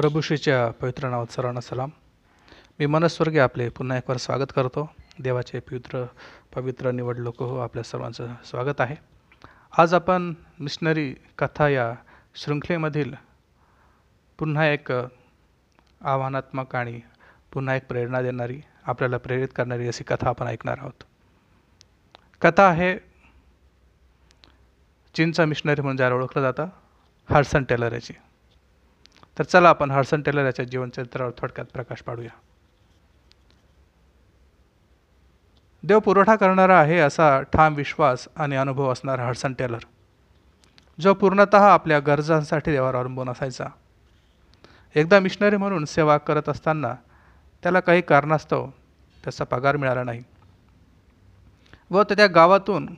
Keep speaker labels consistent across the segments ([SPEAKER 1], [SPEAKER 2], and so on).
[SPEAKER 1] प्रभुशीच्या पवित्र नावात सर्वांना सलाम. मी मनस्वर्गीय आपले पुन्हा एकवार स्वागत करतो. देवाचे पवित्र पवित्र निवड लोक हो आपल्या सर्वांचं स्वागत आहे. आज आपण मिशनरी कथा या शृंखलेमधील पुन्हा एक आव्हानात्मक आणि पुन्हा एक प्रेरणा देणारी आपल्याला प्रेरित करणारी अशी कथा आपण ऐकणार आहोत. कथा आहे चीनचा मिशनरी म्हणून ज्याला ओळखलं जातं हर्सन टेलर याची. तर चला आपण हर्सन टेलर याच्या जीवनचरित्रावर थोडक्यात प्रकाश पाडूया. देव पुरवठा करणारा आहे असा ठाम विश्वास आणि अनुभव असणारा हर्सन टेलर जो पूर्णत आपल्या गरजांसाठी देवावर अवलंबून असायचा. एकदा मिशनरी म्हणून सेवा करत असताना त्याला काही कारणास्तव त्याचा पगार मिळाला नाही व त्या गावातून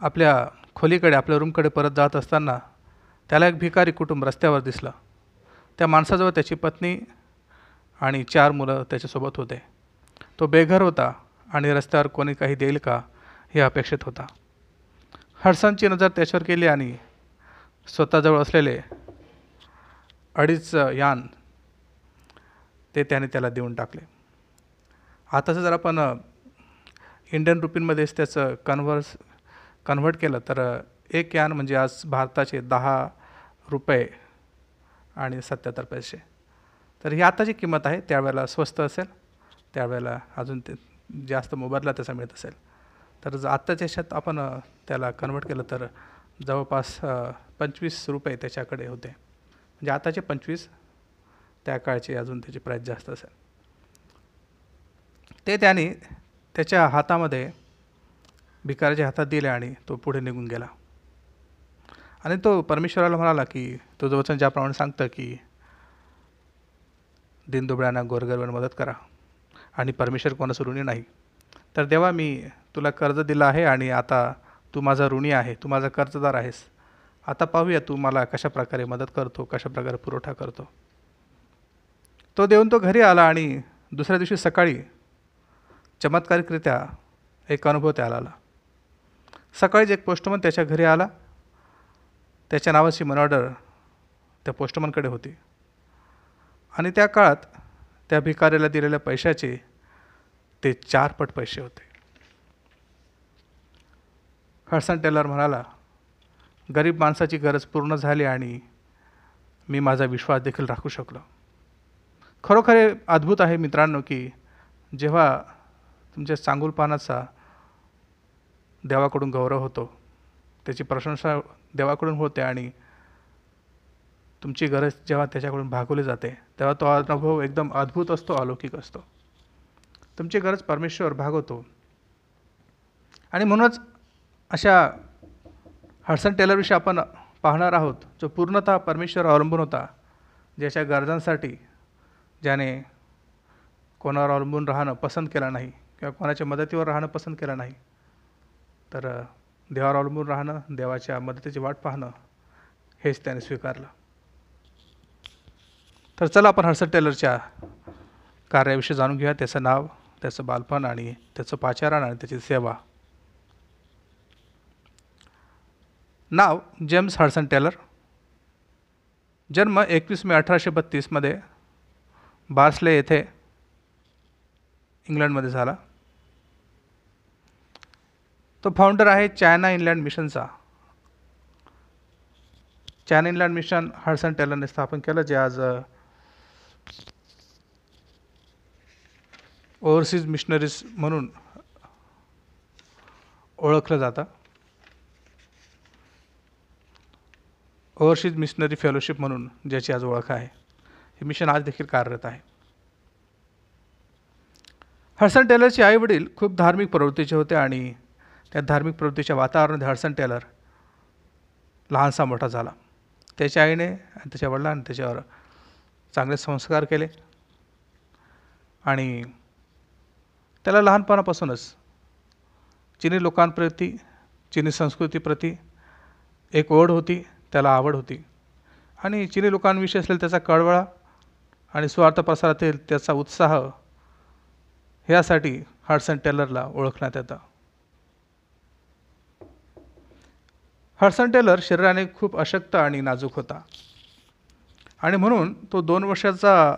[SPEAKER 1] आपल्या खोलीकडे आपल्या रूमकडे परत जात असताना त्याला एक भिकारी कुटुंब रस्त्यावर दिसलं. त्या माणसाजवळ त्याची पत्नी आणि चार मुलं त्याच्यासोबत होते. तो बेघर होता आणि रस्त्यावर कोणी काही देईल का हे अपेक्षित होता. हडसनची नजर त्याच्यावर केली आणि स्वतःजवळ असलेले अडीच यान ते त्याने त्याला देऊन टाकले. आताचं जर आपण इंडियन रुपींमध्येच त्याचं कन्व्हर्स कन्व्हर्ट केलं तर एक यान म्हणजे आज भारताचे दहा रुपये आणि सत्याहत्तर पैसे. तर ही आताची किंमत आहे त्यावेळेला स्वस्त असेल त्यावेळेला अजून ते जास्त मोबदला त्याचा मिळत असेल. तर जर आत्ताच्या ह्याच्यात आपण त्याला कन्वर्ट केलं तर जवळपास पंचवीस रुपये त्याच्याकडे होते. म्हणजे आताचे पंचवीस त्या काळची अजून त्याची प्राईस जास्त असेल. ते त्याने त्याच्या हातामध्ये भिकाराच्या हातात दिले आणि तो पुढे निघून गेला. आणि तो परमेश्वराला म्हणाला की तुझं वचन ज्याप्रमाणे सांगतं की दिनदुबळ्यांना गोरगरबांना मदत करा आणि परमेश्वर कोणाचं ऋणी नाही. तर देवा मी तुला कर्ज दिलं आहे आणि आता तू माझा ऋणी आहे तू माझा कर्जदार आहेस. आता पाहूया तू मला कशा प्रकारे मदत करतो कशा प्रकारे पुरवठा करतो. तो देऊन तो घरी आला आणि दुसऱ्या दिवशी सकाळी चमत्कारिकरित्या एक अनुभव त्याला आला. सकाळीच एक पोस्टमन त्याच्या घरी आला त्याच्या नावाची मनी ऑर्डर त्या पोस्टमनकडे होती. आणि त्या काळात त्या भिकाऱ्याला दिलेल्या पैशाचे ते चारपट पैसे होते. हडसन टेलर म्हणाला गरीब माणसाची गरज पूर्ण झाली आणि मी माझा विश्वास देखील राखू शकलो. खरोखर हे अद्भुत आहे मित्रांनो की जेव्हा तुमच्या सांगूलपानाचा देवाकडून गौरव होतो त्याची प्रशंसा देवाकडून होते आणि तुमची गरज जेव्हा त्याच्याकडून भागवली जाते तेव्हा तो अनुभव एकदम अद्भुत असतो अलौकिक असतो. तुमची गरज परमेश्वर भागवतो. आणि म्हणूनच अशा हडसन टेलरविषयी आपण पाहणार आहोत जो पूर्णतः परमेश्वर अवलंबून होता ज्याच्या गरजांसाठी ज्याने कोणावर अवलंबून राहणं पसंत केलं नाही किंवा कोणाच्या मदतीवर राहणं पसंत केलं नाही. तर देवावर अवलंबून राहणं देवाच्या मदतीची वाट पाहणं हेच त्याने स्वीकारलं. तर चला आपण हर्षद टेलरच्या कार्याविषयी जाणून घेऊया. त्याचं नाव त्याचं बालपण आणि त्याचं पाचारण आणि त्याची सेवा. नाव जेम्स हडसन टेलर. जन्म एकवीस मे अठराशे बत्तीसमध्ये बार्सले येथे इंग्लंडमध्ये झाला. तो फाउंडर आहे चायना इनलँड मिशनचा चायना इनलँड मिशन हडसन टेलरने स्थापन केलं जे आज ओव्हरसीज मिशनरीज म्हणून ओळखलं जातं. ओव्हरसीज मिशनरी फेलोशिप म्हणून ज्याची आज ओळख आहे. हे मिशन आज देखील कार्यरत आहे. हर्सन टेलरचे आई वडील खूप धार्मिक प्रवृत्तीचे होते आणि त्या धार्मिक प्रवृत्तीच्या वातावरणात हडसन टेलर लहानसा मोठा झाला. त्याच्या आईने आणि त्याच्या वडिलांनी त्याच्यावर चांगले संस्कार केले. आणि त्याला लहानपणापासूनच चिनी लोकांप्रती चिनी संस्कृतीप्रती एक ओढ होती त्याला आवड होती. आणि चिनी लोकांविषयी असलेला त्याचा कळवळा आणि स्वार्थ प्रसारातील त्याचा उत्साह ह्यासाठी हडसन टेलरला ओळखण्यात येतं. हर्सन टेलर शरीराने खूप अशक्त आणि नाजूक होता. आणि म्हणून तो दोन वर्षाचा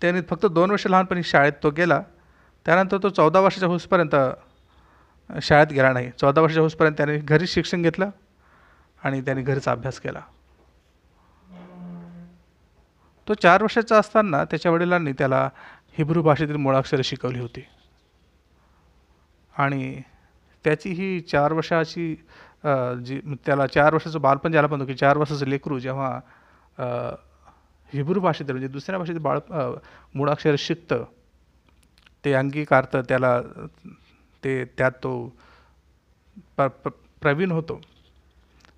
[SPEAKER 1] त्याने फक्त दोन वर्ष लहानपणी शाळेत तो गेला. त्यानंतर तो चौदा वर्षाच्या होसपर्यंत शाळेत गेला नाही. चौदा वर्षाच्या होसपर्यंत त्याने घरीच शिक्षण घेतलं आणि त्याने घरीच अभ्यास केला. तो चार वर्षाचा असताना त्याच्या वडिलांनी त्याला हिब्रू भाषेतील मुळाक्षरे शिकवली होती. आणि त्याची ही चार वर्षाची जी त्याला चार वर्षाचं बालपण ज्याला म्हणतो की चार वर्षाचं लेकरू जेव्हा हिब्रू भाषेतील म्हणजे दुसऱ्या भाषेतील बाळ मुळाक्षर शिकतं ते अंगीकारतं त्याला ते त्यात तो प प्रवीण होतो.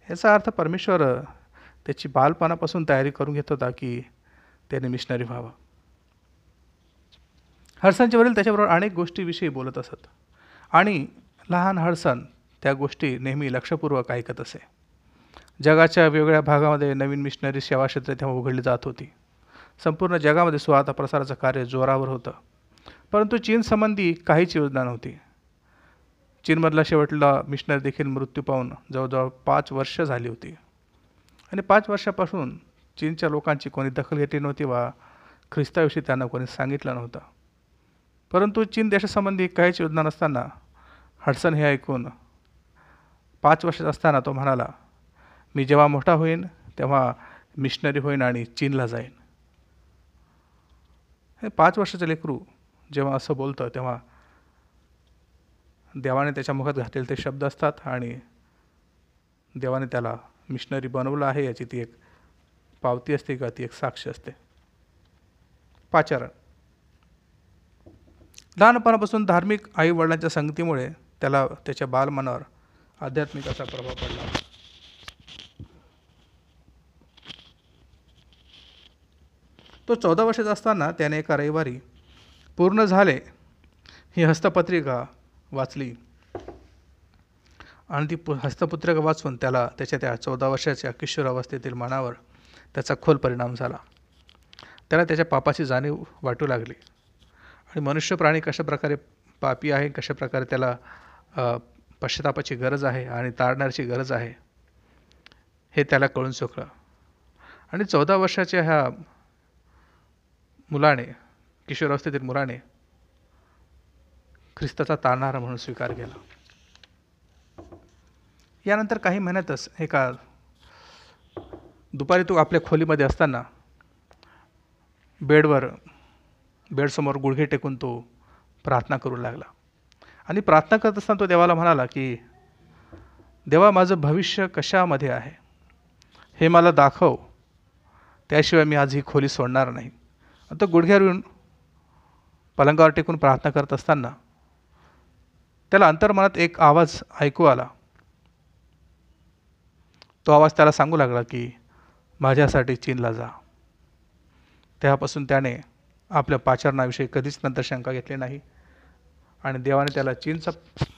[SPEAKER 1] याचा अर्थ परमेश्वर त्याची बालपणापासून तयारी करून घेत होता की त्याने मिशनरी व्हावं. हडसनचे वडील त्याच्याबरोबर अनेक गोष्टीविषयी बोलत असत. आणि लहान हडसन त्या गोष्टी नेहमी लक्षपूर्वक ऐकत असे. जगाच्या वेगवेगळ्या भागामध्ये नवीन मिशनरी सेवाक्षेत्रे तेव्हा उघडली जात होती. संपूर्ण जगामध्ये सुवार्ता प्रसाराचं कार्य जोरावर होतं. परंतु चीन संबंधी काहीच योजना नव्हती. चीनमधला शेवटला मिशनरी देखील मृत्यू पाहून जवळजवळ पाच वर्ष झाली होती. आणि पाच वर्षापासून चीनच्या लोकांची कोणी दखल घेतली नव्हती वा ख्रिस्ताविषयी त्यांना कोणी सांगितलं नव्हतं. परंतु चीन देशासंबंधी काहीच योजना नसताना हडसन हे ऐकून पाच वर्षाचा असताना तो म्हणाला मी जेव्हा मोठा होईन तेव्हा मिशनरी होईन आणि चीनला जाईन. हे पाच वर्षाचं लेकरू जेव्हा असं बोलतं तेव्हा देवाने त्याच्या मुखात घातलेले ते शब्द असतात आणि देवाने त्याला मिशनरी बनवलं आहे याची ती एक पावती असते किंवा ती एक साक्ष असते. पाचारण. लहानपणापासून धार्मिक आई वडिलांच्या संगतीमुळे त्याला त्याच्या बालमनावर आध्यात्मिक असा प्रभाव पडला. तो चौदा वर्षाचा असताना त्याने एका रविवारी पूर्ण झाले ही हस्तपत्रिका वाचली. आणि ती पु हस्तपत्रिका वाचून त्याला त्याच्या त्या चौदा वर्षाच्या किशोरावस्थेतील मनावर त्याचा खोल परिणाम झाला. त्याला त्याच्या पापाची जाणीव वाटू लागली. आणि मनुष्य प्राणी कशा प्रकारे पापी आहे कशा प्रकारे त्याला पश्चातापाची गरज आहे आणि तारणारची गरज आहे हे त्याला कळून चुकलं. आणि चौदा वर्षाच्या ह्या मुलाने किशोरावस्थेतील मुलाने ख्रिस्ताचा तारणारा म्हणून स्वीकार केला. यानंतर काही महिन्यातच एका दुपारी तो आपल्या खोलीमध्ये असताना बेडवर बेडसमोर गुडघे टेकून तो प्रार्थना करू लागला. आणि प्रार्थना करत असताना तो देवाला म्हणाला की देवा माझं भविष्य कशामध्ये आहे? हे मला दाखव. त्याशिवाय मी आज ही खोली सोडणार नाही. तो गुडघ्यावर येऊन पलंगावर टेकून प्रार्थना करत असताना त्याला अंतर्मनात एक आवाज ऐकू आला. तो आवाज त्याला सांगू लागला की माझ्यासाठी चीनला जा. तेव्हापासून त्याने आपल्या पाचारणाविषयी कधीच नंतर शंका घेतली नाही. आणि देवाने त्याला चीनचा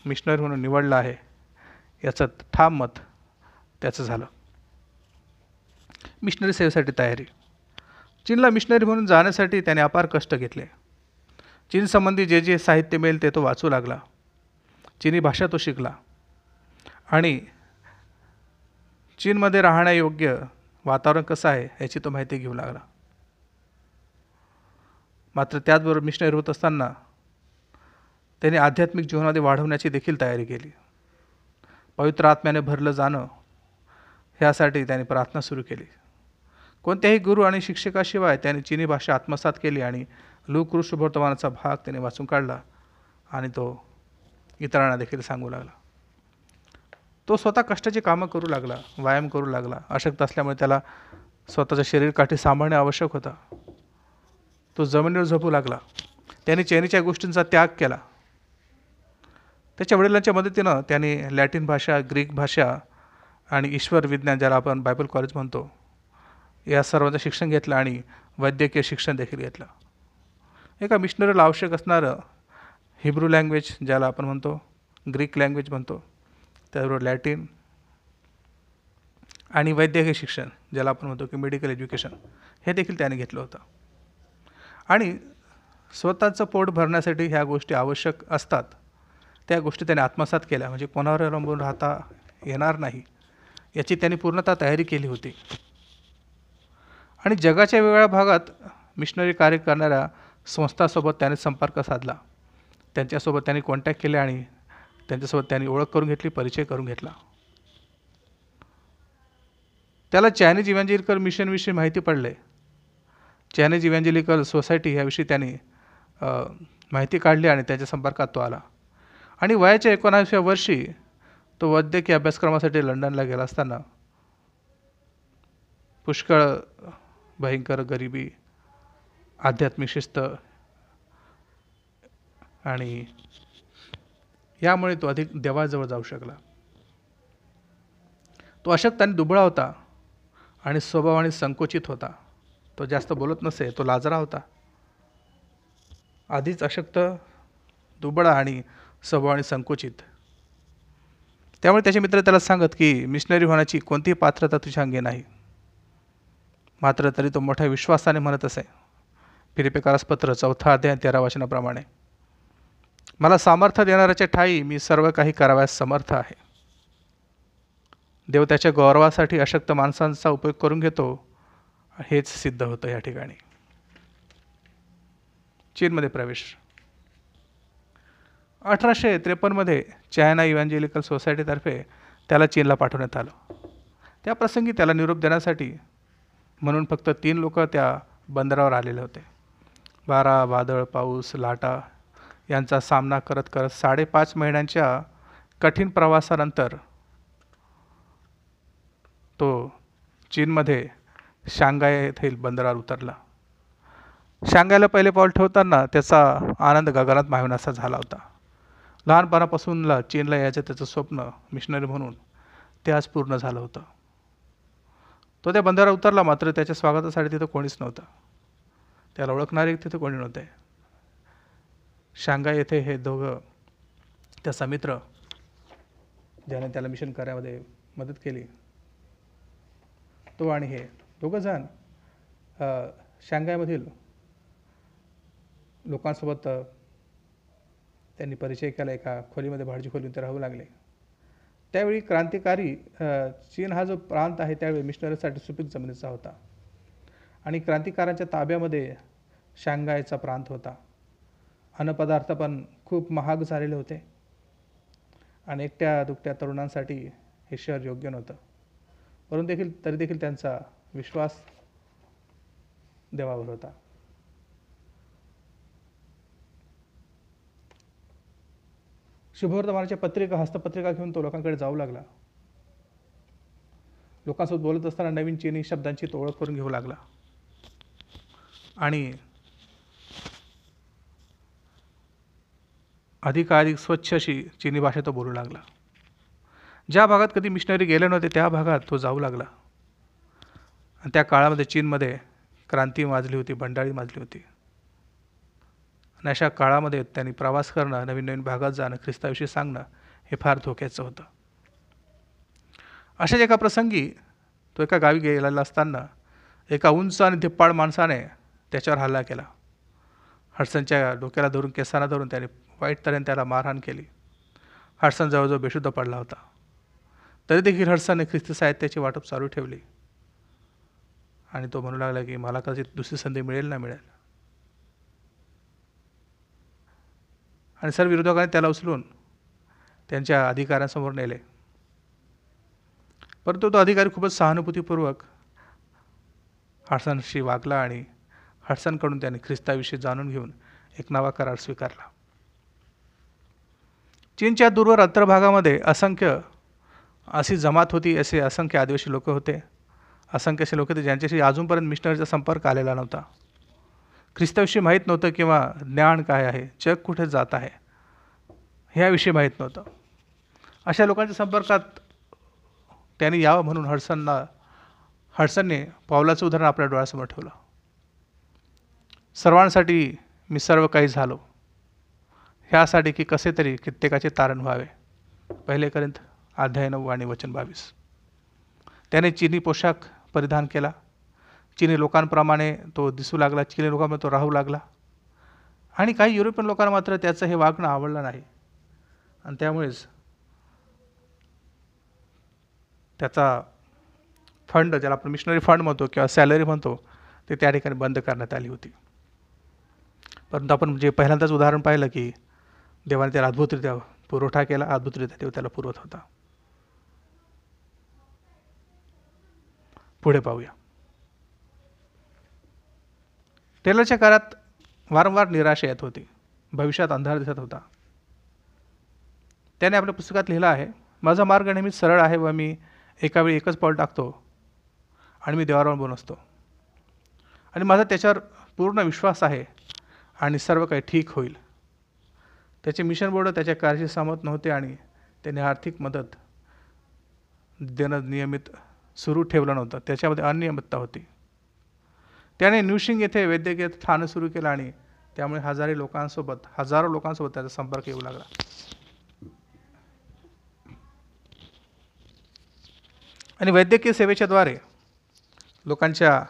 [SPEAKER 1] मिशनरी म्हणून निवडलं आहे. याचं ठाम मत त्याचं झालं. मिशनरी सेवेसाठी तयारी. चीनला मिशनरी म्हणून जाण्यासाठी त्याने अपार कष्ट घेतले. चीनसंबंधी जे जे साहित्य मिळेल ते तो वाचू लागला. चीनी भाषा तो शिकला. आणि चीनमध्ये राहण्यायोग्य वातावरण कसं आहे याची तो माहिती घेऊ लागला. मात्र त्याचबरोबर मिशनरी होत असताना त्याने आध्यात्मिक जीवनामध्ये वाढवण्याची देखील तयारी केली. पवित्र आत्म्याने भरलं जाणं ह्यासाठी त्याने प्रार्थना सुरू केली. कोणत्याही गुरु आणि शिक्षकाशिवाय त्याने चिनी भाषा आत्मसात केली आणि लुकृ वर्तमानाचा भाग त्याने वाचून काढला आणि तो इतरांना देखील सांगू लागला. तो स्वतः कष्टाची कामं करू लागला व्यायाम करू लागला. अशक्त असल्यामुळे त्याला स्वतःचं शरीर काठी सांभाळणे आवश्यक होता. तो जमिनीवर झोपू लागला. त्याने चैनीच्या गोष्टींचा त्याग केला. त्याच्या वडिलांच्या मदतीनं त्याने लॅटिन भाषा ग्रीक भाषा आणि ईश्वर विज्ञान ज्याला आपण बायबल कॉलेज म्हणतो या सर्वांचं शिक्षण घेतलं आणि वैद्यकीय शिक्षण देखील घेतलं. एका मिशनरीला आवश्यक असणारं हिब्रू लँग्वेज ज्याला आपण म्हणतो ग्रीक लँग्वेज म्हणतो त्याचबरोबर लॅटिन आणि वैद्यकीय शिक्षण ज्याला आपण म्हणतो की मेडिकल एज्युकेशन हे देखील त्याने घेतलं होतं. आणि स्वतःचं पोट भरण्यासाठी ह्या गोष्टी आवश्यक असतात. त्या गोष्टी त्याने आत्मसात केल्या. म्हणजे कोणावर अवलंबून राहता येणार नाही याची त्यांनी पूर्णतः तयारी केली होती. आणि जगाच्या वेगवेगळ्या भागात मिशनरी कार्य करणाऱ्या संस्थांसोबत त्याने संपर्क साधला. त्यांच्यासोबत त्यांनी कॉन्टॅक्ट केले आणि त्यांच्यासोबत त्यांनी ओळख करून घेतली परिचय करून घेतला. त्याला चायनीज इव्हॅन्जेलिकल मिशनविषयी माहिती पडले. चायनीज इव्हॅन्जेलिकल सोसायटी ह्याविषयी त्यांनी माहिती काढली आणि त्याच्या संपर्कात तो आला. आणि वयाच्या एकोणाव्या वर्षी तो वैद्यकीय अभ्यासक्रमासाठी लंडनला गेला असताना पुष्कळ भयंकर गरिबी आध्यात्मिक शिस्त आणि यामुळे तो अधिक देवाजवळ जाऊ शकला. तो अशक्त आणि दुबळा होता आणि स्वभावाने संकुचित होता. तो जास्त बोलत नसे तो लाजरा होता. आधीच अशक्त दुबळा आणि स्वभावाने संकुचित. त्यामुळे त्याचे मित्र त्याला सांगत की मिशनरी होण्याची कोणतीही पात्रता तुझ्या अंगी नाही. मात्र तरी तो मोठ्या विश्वासाने म्हणत असे. फिलिपेकारास पत्र चौथा अध्याय तेरा वचनाप्रमाणे. मला सामर्थ्य देणाऱ्याच्या ठाई मी सर्व काही करावयास समर्थ आहे. देव त्याच्या गौरवासाठी अशक्त माणसांचा उपयोग करून घेतो हेच सिद्ध होतं या ठिकाणी. चीनमध्ये प्रवेश. अठराशे त्रेपन्नमध्ये चायना इव्हॅन्जेलिकल सोसायटीतर्फे त्याला चीनला पाठवण्यात आलं. त्या प्रसंगी त्याला निरोप देण्यासाठी म्हणून फक्त तीन लोक त्या बंदरावर आलेले होते. वारा वादळ पाऊस लाटा यांचा सामना करत करत साडेपाच महिन्यांच्या कठीण प्रवासानंतर तो चीनमध्ये शांघाय येथील बंदरावर उतरला. शांघायला पहिले पाऊल ठेवताना त्याचा आनंद गगनात माविनासा झाला होता. लहानपणापासूनला चीनला यायचं त्याचं स्वप्न मिशनरी म्हणून ते आज पूर्ण झालं होतं. तो त्या बंदरावर उतरला मात्र त्याच्या स्वागतासाठी तिथं कोणीच नव्हतं. त्याला ओळखणारे तिथे कोणी नव्हते. शांघाय येथे हे दोघं त्याचा मित्र ज्याने त्याला मिशन कार्यामध्ये मदत केली. तो आणि हे दोघंजण जण शांघायमधील लोकांसोबत त्यांनी परिचयकाला एका खोलीमध्ये भाडजी खोलीमध्ये राहू लागले. त्यावेळी क्रांतिकारी चीन हा जो प्रांत आहे त्यावेळी मिशनरीसाठी सुपीक जमिनीचा होता. आणि क्रांतिकारांच्या ताब्यामध्ये शांघायचा प्रांत होता. अन्नपदार्थ पण खूप महाग झालेले होते. आणि एकट्या दुकट्या तरुणांसाठी हे शहर योग्य नव्हतं. परंतु देखील तरी देखील त्यांचा विश्वास देवावर होता. शुभवर्तमानाच्या पत्रिका हस्तपत्रिका घेऊन तो लोकांकडे जाऊ लागला. लोकांसोबत बोलत असताना नवीन चीनी शब्दांची तो ओळख करून घेऊ लागला. आणि अधिकाधिक स्वच्छ अशी चीनी भाषा तो बोलू लागला. ज्या भागात कधी मिशनरी गेले नव्हते त्या भागात तो जाऊ लागला. आणि त्या काळामध्ये चीनमध्ये क्रांती माजली होती बंडाळी माजली होती. आणि अशा काळामध्ये त्यांनी प्रवास करणं नवीन नवीन भागात जाणं ख्रिस्ताविषयी सांगणं हे फार धोक्याचं होतं. अशाच एका प्रसंगी तो एका गावी गेलेला असताना एका उंच आणि धिप्पाड माणसाने त्याच्यावर हल्ला केला. हडसनच्या डोक्याला धरून केसांना धरून त्याने वाईट तऱ्हेने त्याला मारहाण केली. हडसन जवळजवळ बेशुद्ध पडला होता. तरी देखील हडसनने ख्रिस्ती साहित्याची वाटप चालू ठेवली. आणि तो म्हणू लागला की मला कदाचित दुसरी संधी मिळेल ना मिळेल? आणि सर्व विरोधकांनी त्याला उचलून त्यांच्या अधिकाऱ्यांसमोर नेले. परंतु तो अधिकारी खूपच सहानुभूतीपूर्वक हडसनशी वागला आणि हडसनकडून त्याने ख्रिस्ताविषयी जाणून घेऊन एक नवा करार स्वीकारला. चीनच्या दूरवर अंतर्भागामध्ये असंख्य अशी जमात होती असे असंख्य आदिवासी लोक होते असंख्य असे लोक होते ज्यांच्याशी अजूनपर्यंत मिशनरीचा संपर्क आलेला नव्हता. ख्रिस्ताविषयी माहीत नव्हतं किंवा ज्ञान काय आहे जग कुठे जात आहे ह्याविषयी माहीत नव्हतं. अशा लोकांच्या संपर्कात त्यांनी यावं म्हणून हडसनला हडसनने पावलाचं उदाहरण आपल्या डोळ्यासमोर ठेवलं. सर्वांसाठी मी सर्व काही झालो. ह्यासाठी की कसे तरी कित्येकाचे तारण व्हावे. पहिले करीत अध्याय नऊ आणि वचन बावीस. त्याने चिनी पोशाख परिधान केला. चिनी लोकांप्रमाणे तो दिसू लागला चिनी लोकांमध्ये तो राहू लागला. आणि काही युरोपियन लोकांना मात्र त्याचं हे वागणं आवडलं नाही. आणि त्यामुळेच त्याचा फंड ज्याला आपण मिशनरी फंड म्हणतो किंवा सॅलरी म्हणतो ते त्या ठिकाणी बंद करण्यात आली होती. परंतु आपण जे पहिल्यांदाच उदाहरण पाहिलं की देवाने त्याला अद्भुतरित्या पुरवठा केला अद्भुतरित्या देव त्याला पुरवत होता. पुढे पाहूया. टेलरच्या काळात वारंवार निराशा येत होती. भविष्यात अंधार दिसत होता. त्याने आपल्या पुस्तकात लिहिलं आहे माझा मार्ग नेहमीच सरळ आहे व मी एका वेळी एकच पाऊल टाकतो आणि मी देवावर अवलंबून असतो. आणि माझा त्याच्यावर पूर्ण विश्वास आहे आणि सर्व काही ठीक होईल. त्याचे मिशन बोर्ड त्याच्या कार्याशी सहमत नव्हते आणि त्याने आर्थिक मदत देणं नियमित सुरू ठेवलं नव्हतं. त्याच्यामध्ये अनियमितता होती. त्याने न्यूशिंग येथे वैद्यकीय ठाणं सुरू केलं आणि त्यामुळे हजारे लोकांसोबत हजारो लोकांसोबत त्याचा संपर्क येऊ लागला. आणि वैद्यकीय सेवेच्या द्वारे लोकांच्या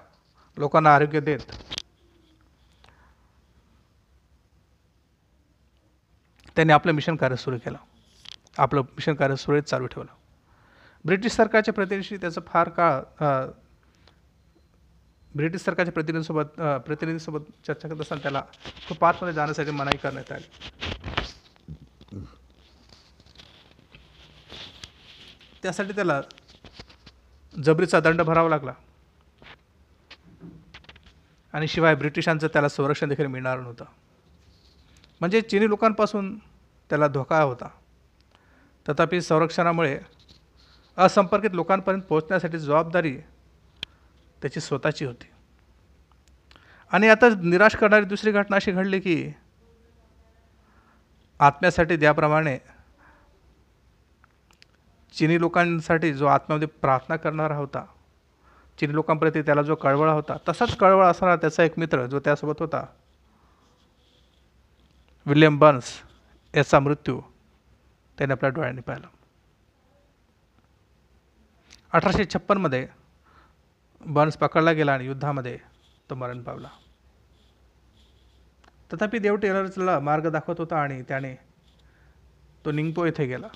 [SPEAKER 1] लोकांना आरोग्य देत त्यांनी आपलं मिशन कार्य सुरू केलं. आपलं मिशन कार्य सुरळीत चालू ठेवलं. ब्रिटिश सरकारच्या प्रतिनिधीशी त्याचं फार काळ ब्रिटिश सरकारच्या प्रतिनिधीसोबत प्रतिनिधीसोबत चर्चा करत असताना त्याला तो पार्कमध्ये जाण्यासाठी मनाई करण्यात आली. त्यासाठी त्याला जबरीचा दंड भरावा लागला. आणि शिवाय ब्रिटिशांचं त्याला संरक्षण देखील मिळणार नव्हतं. म्हणजे चिनी लोकांपासून त्याला धोका होता. तथापि संरक्षणामुळे असंपर्कित लोकांपर्यंत पोहोचण्यासाठी जबाबदारी त्याची स्वतःची होती. आणि आता निराश करणारी दुसरी घटना अशी घडली की आत्म्यासाठी ज्याप्रमाणे चिनी लोकांसाठी जो आत्म्यामध्ये प्रार्थना करणारा होता चिनी लोकांप्रती त्याला जो कळवळा होता तसाच कळवळा असणारा त्याचा एक मित्र जो त्यासोबत होता विल्यम बर्न्स याचा मृत्यू त्याने आपल्या डोळ्यांनी पाहिला. अठराशे छप्पनमध्ये बर्न्स पकडला गेला आणि युद्धामध्ये तो मरण पावला. तथापि देव टेलर्सला मार्ग दाखवत होता आणि त्याने तो निंगपो येथे गेला.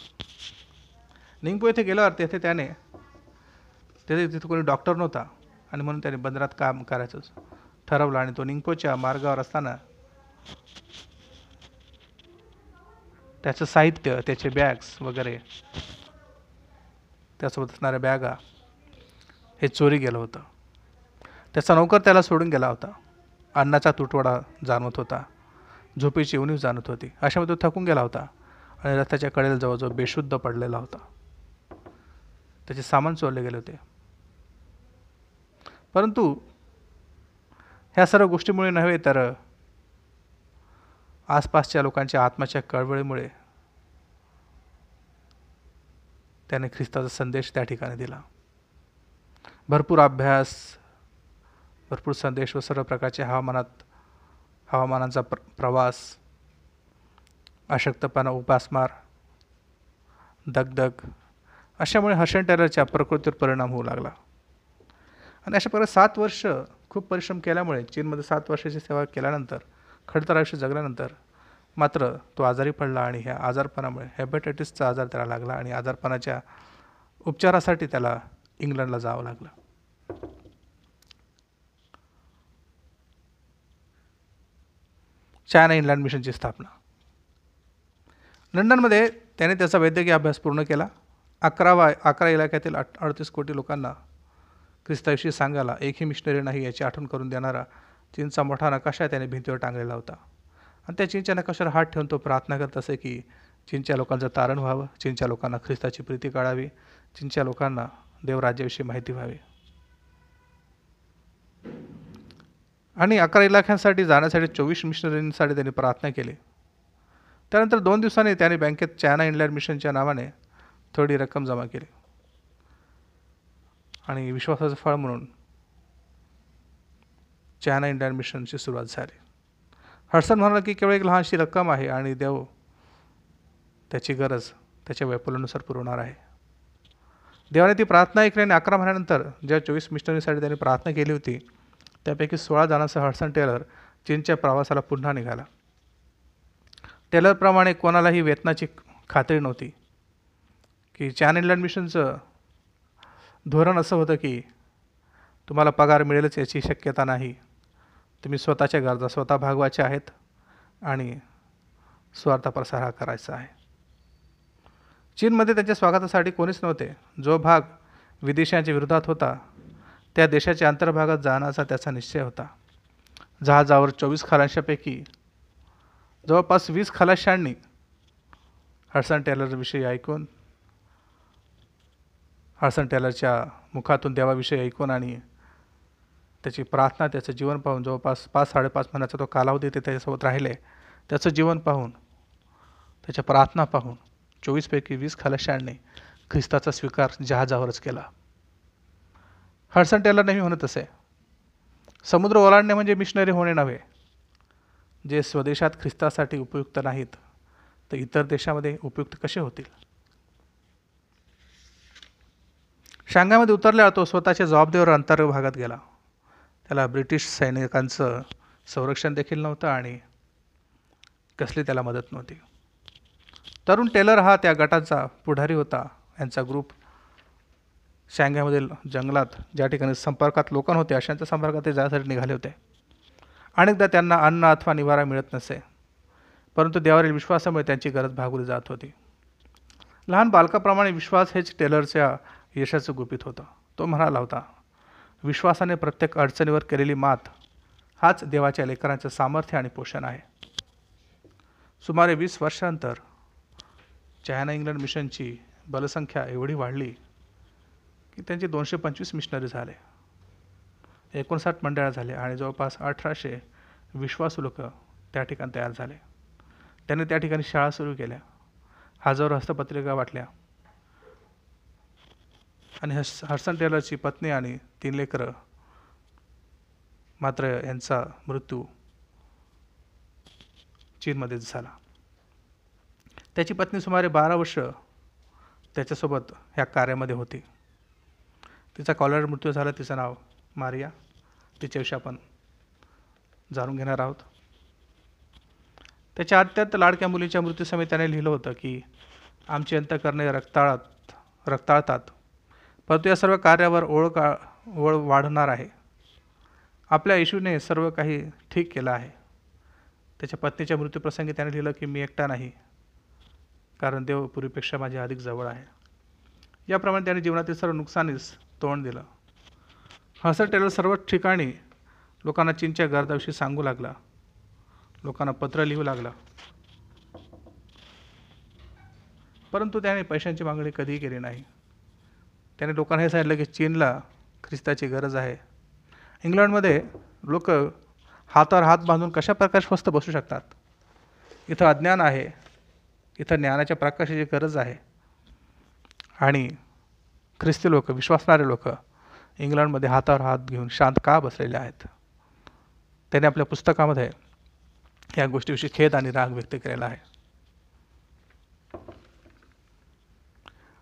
[SPEAKER 1] निंगपो येथे गेल्यावर तेथे त्याने तेथे तिथे कोणी डॉक्टर नव्हता आणि म्हणून त्याने बंदरात काम करायचं ठरवलं आणि तो निंगपोच्या मार्गावर असताना त्याचं साहित्य त्याचे बॅग्स वगैरे त्यासोबत असणाऱ्या बॅगा हे चोरी गेलं होतं. त्याचा नोकर त्याला सोडून गेला होता. अन्नाचा तुटवडा जाणवत होता. झोपेची उणीव जाणवत होती. अशामध्ये तो थकून गेला होता आणि रस्त्याच्या कडेला जवळजवळ बेशुद्ध पडलेला होता. त्याचे सामान चोरले गेले होते. परंतु ह्या सर्व गोष्टीमुळे नव्हे तर आसपासच्या लोकांच्या आत्माच्या कळवळीमुळे त्याने ख्रिस्ताचा संदेश त्या ठिकाणी दिला. भरपूर अभ्यास भरपूर संदेश व सर्व प्रकारच्या हवामानात हवामानाचा प्र प्रवास अशक्तपणा उपासमार दगदग अशामुळे हर्षण टेलरच्या प्रकृतीवर परिणाम होऊ लागला. आणि अशा प्रकारे सात वर्ष खूप परिश्रम केल्यामुळे चीनमध्ये सात वर्षाची सेवा केल्यानंतर खडतर आयुष्य जगल्यानंतर मात्र तो आजारी पडला आणि ह्या आजारपणामुळे हेपेटायटिसचा आजार त्याला लागला आणि आजारपणाच्या उपचारासाठी त्याला इंग्लंडला जावं लागलं. चायना इंग्लंड मिशनची स्थापना. लंडनमध्ये त्याने त्याचा वैद्यकीय अभ्यास पूर्ण केला. अकरावा अकरा इलाक्यातील अठ अडतीस कोटी लोकांना ख्रिस्ताविषयी सांगायला एकही मिशनरी नाही याची आठवण करून देणारा चीनचा मोठा नकाशा त्याने भिंतीवर टांगलेला होता. आणि त्या चीनच्या नकाशावर हात ठेवून तो प्रार्थना करत असे की चीनच्या लोकांचं तारण व्हावं चीनच्या लोकांना ख्रिस्ताची प्रीती काढावी चीनच्या लोकांना देवराज्याविषयी माहिती व्हावी. आणि अकरा इलाख्यांसाठी जाण्यासाठी चोवीस मिशनरींसाठी त्यांनी प्रार्थना केली. त्यानंतर दोन दिवसांनी त्याने बँकेत चायना इंग्लंड मिशनच्या नावाने थोडी रक्कम जमा केली. आणि विश्वासाचं फळ म्हणून चायना इंडियन मिशनची सुरुवात झाली. हडसन म्हणाला की केवळ एक लहानशी रक्कम आहे आणि देव त्याची गरज त्याच्या वैफल्यानुसार पुरवणार आहे. देवाने ती प्रार्थना ऐकल्याने अकरा महिन्यानंतर ज्या चोवीस मिशनरीसाठी त्यांनी प्रार्थना केली होती त्यापैकी सोळा जणांसह हडसन टेलर चीनच्या प्रवासाला पुन्हा निघाला. टेलरप्रमाणे कोणालाही वेतनाची खात्री नव्हती की चॅन इंग्लंड मिशनचं धोरण असं होतं की तुम्हाला पगार मिळेलच याची शक्यता नाही. तुम्ही स्वतःच्या गरजा स्वतः भागवायच्या आहेत आणि स्वार्थ प्रसार हा करायचा आहे. चीनमध्ये त्यांच्या स्वागतासाठी कोणीच नव्हते. जो भाग विदेशांच्या विरोधात होता त्या देशाच्या अंतर्भागात जाण्याचा त्याचा निश्चय होता. जहाजावर चोवीस खलाशापैकी जवळपास वीस खलाशांनी हडसन टेलरविषयी ऐकून हडसन टेलरच्या मुखातून देवाविषयी ऐकून आणि त्याची प्रार्थना त्याचं जीवन पाहून जवळपास पाच साडेपाच महिन्याचा तो कालावधी ते त्याच्यासोबत राहिले. त्याचं जीवन पाहून त्याच्या प्रार्थना पाहून चोवीसपैकी वीस खलाशांनी ख्रिस्ताचा स्वीकार जहाजावरच केला. हडसन टेलर नेहमी म्हणत असे समुद्र ओलांडणे म्हणजे मिशनरी होणे नव्हे. जे स्वदेशात ख्रिस्तासाठी उपयुक्त नाहीत तर इतर देशामध्ये उपयुक्त कसे होतील? शांघायमध्ये उतरल्यावर तो स्वतःच्या जबाबदारीवर अंतर्ग भागात गेला. त्याला ब्रिटिश सैनिकांचं संरक्षण देखील नव्हतं आणि कसली त्याला मदत नव्हती. तरुण टेलर हा त्या गटाचा पुढारी होता. यांचा ग्रुप शांघायमधील जंगलात ज्या ठिकाणी संपर्कात लोकां होते अशांच्या संपर्कात ते जाण्यासाठी निघाले होते. अनेकदा त्यांना अन्न अथवा निवारा मिळत नसे परंतु देवावरील विश्वासामुळे त्यांची गरज भागवली जात होती. लहान बालकाप्रमाणे विश्वास हेच टेलरच्या यशाचं गुपित होतं. तो म्हणाला होता विश्वासाने प्रत्येक अडचणीवर केलेली मात हाच देवाच्या लेकरांचं सामर्थ्य आणि पोषण आहे. सुमारे वीस वर्षांतर चायना इंग्लंड मिशनची बलसंख्या एवढी वाढली की त्यांचे दोनशे पंचवीस मिशनरी झाले. एकोणसाठ मंडळं झाले आणि जवळपास अठराशे विश्वासू लोक त्या ठिकाणी तयार झाले. त्यांनी त्या ठिकाणी शाळा सुरू केल्या. हजारो हस्तपत्रिका वाटल्या. आणि हस हर्सन टेलरची पत्नी आणि तीन लेकरं मात्र यांचा मृत्यू चीनमध्येच झाला. त्याची पत्नी सुमारे बारा वर्ष त्याच्यासोबत ह्या कार्यामध्ये होती. तिचा कॉलर मृत्यू झाला तिचं नाव मारिया. तिच्याविषयी आपण जाणून घेणार आहोत. त्याच्या अत्यंत लाडक्या मुलीच्या मृत्यूसमयी त्याने लिहिलं होतं की आमची अंतकरणे रक्ताळात रक्ताळतात. परंतु या सर्व कार्यावर ओळ का ओळ वाढणार आहे. आपल्या येशूने सर्व काही ठीक केलं आहे. त्याच्या पत्नीच्या मृत्यूप्रसंगी त्याने लिहिलं की मी एकटा नाही. कारण देव पूर्वीपेक्षा माझ्या अधिक जवळ आहे. याप्रमाणे त्याने जीवनातील सर्व नुकसानीस तोंड दिलं. हसर टेलर सर्व ठिकाणी लोकांना चीनच्या गर्दाविषयी सांगू लागला. लोकांना पत्र लिहू लागला. परंतु त्याने पैशांची मागणी कधीही केली नाही. त्याने लोकांना हे सांगितलं की चीनला ख्रिस्ताची गरज आहे. इंग्लंडमध्ये लोक हातावर हात बांधून कशा प्रकारे स्वस्त बसू शकतात? इथं अज्ञान आहे. इथं ज्ञानाच्या प्रकाशाची गरज आहे. आणि ख्रिस्ती लोक विश्वासणारे लोक इंग्लंडमध्ये हातावर हात घेऊन शांत का बसलेले आहेत? त्याने आपल्या पुस्तकामध्ये या गोष्टीविषयी खेद आणि राग व्यक्त केलेला आहे.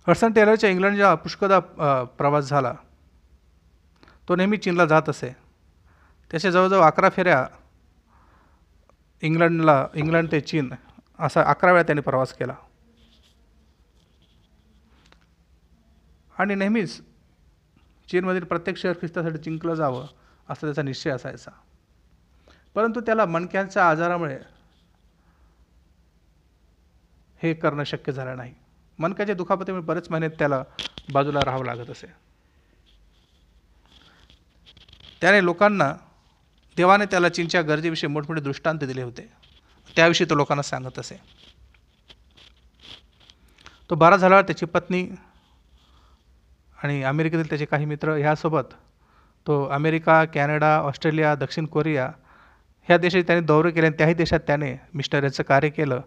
[SPEAKER 1] हर्सन टेलरच्या इंग्लंडच्या पुष्कदा प्रवास झाला तो नेहमी चीनला जात असे. त्याच्या जवळजवळ अकरा फेऱ्या इंग्लंडला इंग्लंड ते चीन असा अकरा वेळा त्यांनी प्रवास केला. आणि नेहमीच चीनमधील प्रत्येक शहर ख्रिस्तासाठी जिंकलं जावं असा त्याचा निश्चय असायचा. परंतु त्याला मणक्यांच्या आजारामुळे हे करणं शक्य झालं नाही. मनक्याच्या दुखापतीमुळे बरेच महिने त्याला बाजूला राहावं लागत असे. त्याने लोकांना देवाने त्याला चीनच्या गरजेविषयी मोठमोठे दृष्टांत दिले होते. त्याविषयी तो लोकांना सांगत असे. तो बारा झाल्यावर त्याची पत्नी आणि अमेरिकेतील त्याचे काही मित्र ह्यासोबत तो अमेरिका कॅनडा ऑस्ट्रेलिया दक्षिण कोरिया ह्या देशात त्याने दौरे केले आणि त्याही देशात त्याने मिशनरीचं कार्य केलं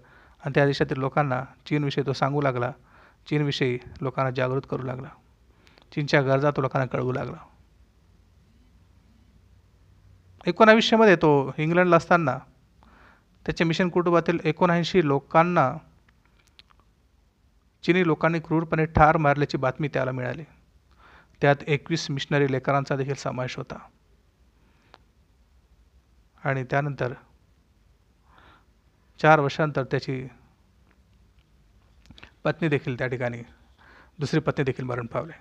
[SPEAKER 1] आणि त्या देशातील लोकांना चीनविषयी तो सांगू लागला. चीनविषयी लोकांना जागृत करू लागला. चीनच्या गरजा तो लोकांना कळवू लागला. एकोणावीसशेमध्ये तो इंग्लंडला असताना त्याच्या मिशन कुटुंबातील एकोणऐंशी लोकांना चिनी लोकांनी क्रूरपणे ठार मारल्याची बातमी त्याला मिळाली. त्यात एकवीस मिशनरी लेकरांचा देखील समावेश होता. आणि त्यानंतर चार वर्षानंतर त्याची पत्नी देखील त्या ठिकाणी दुसरी पत्नी देखील मरण पावले.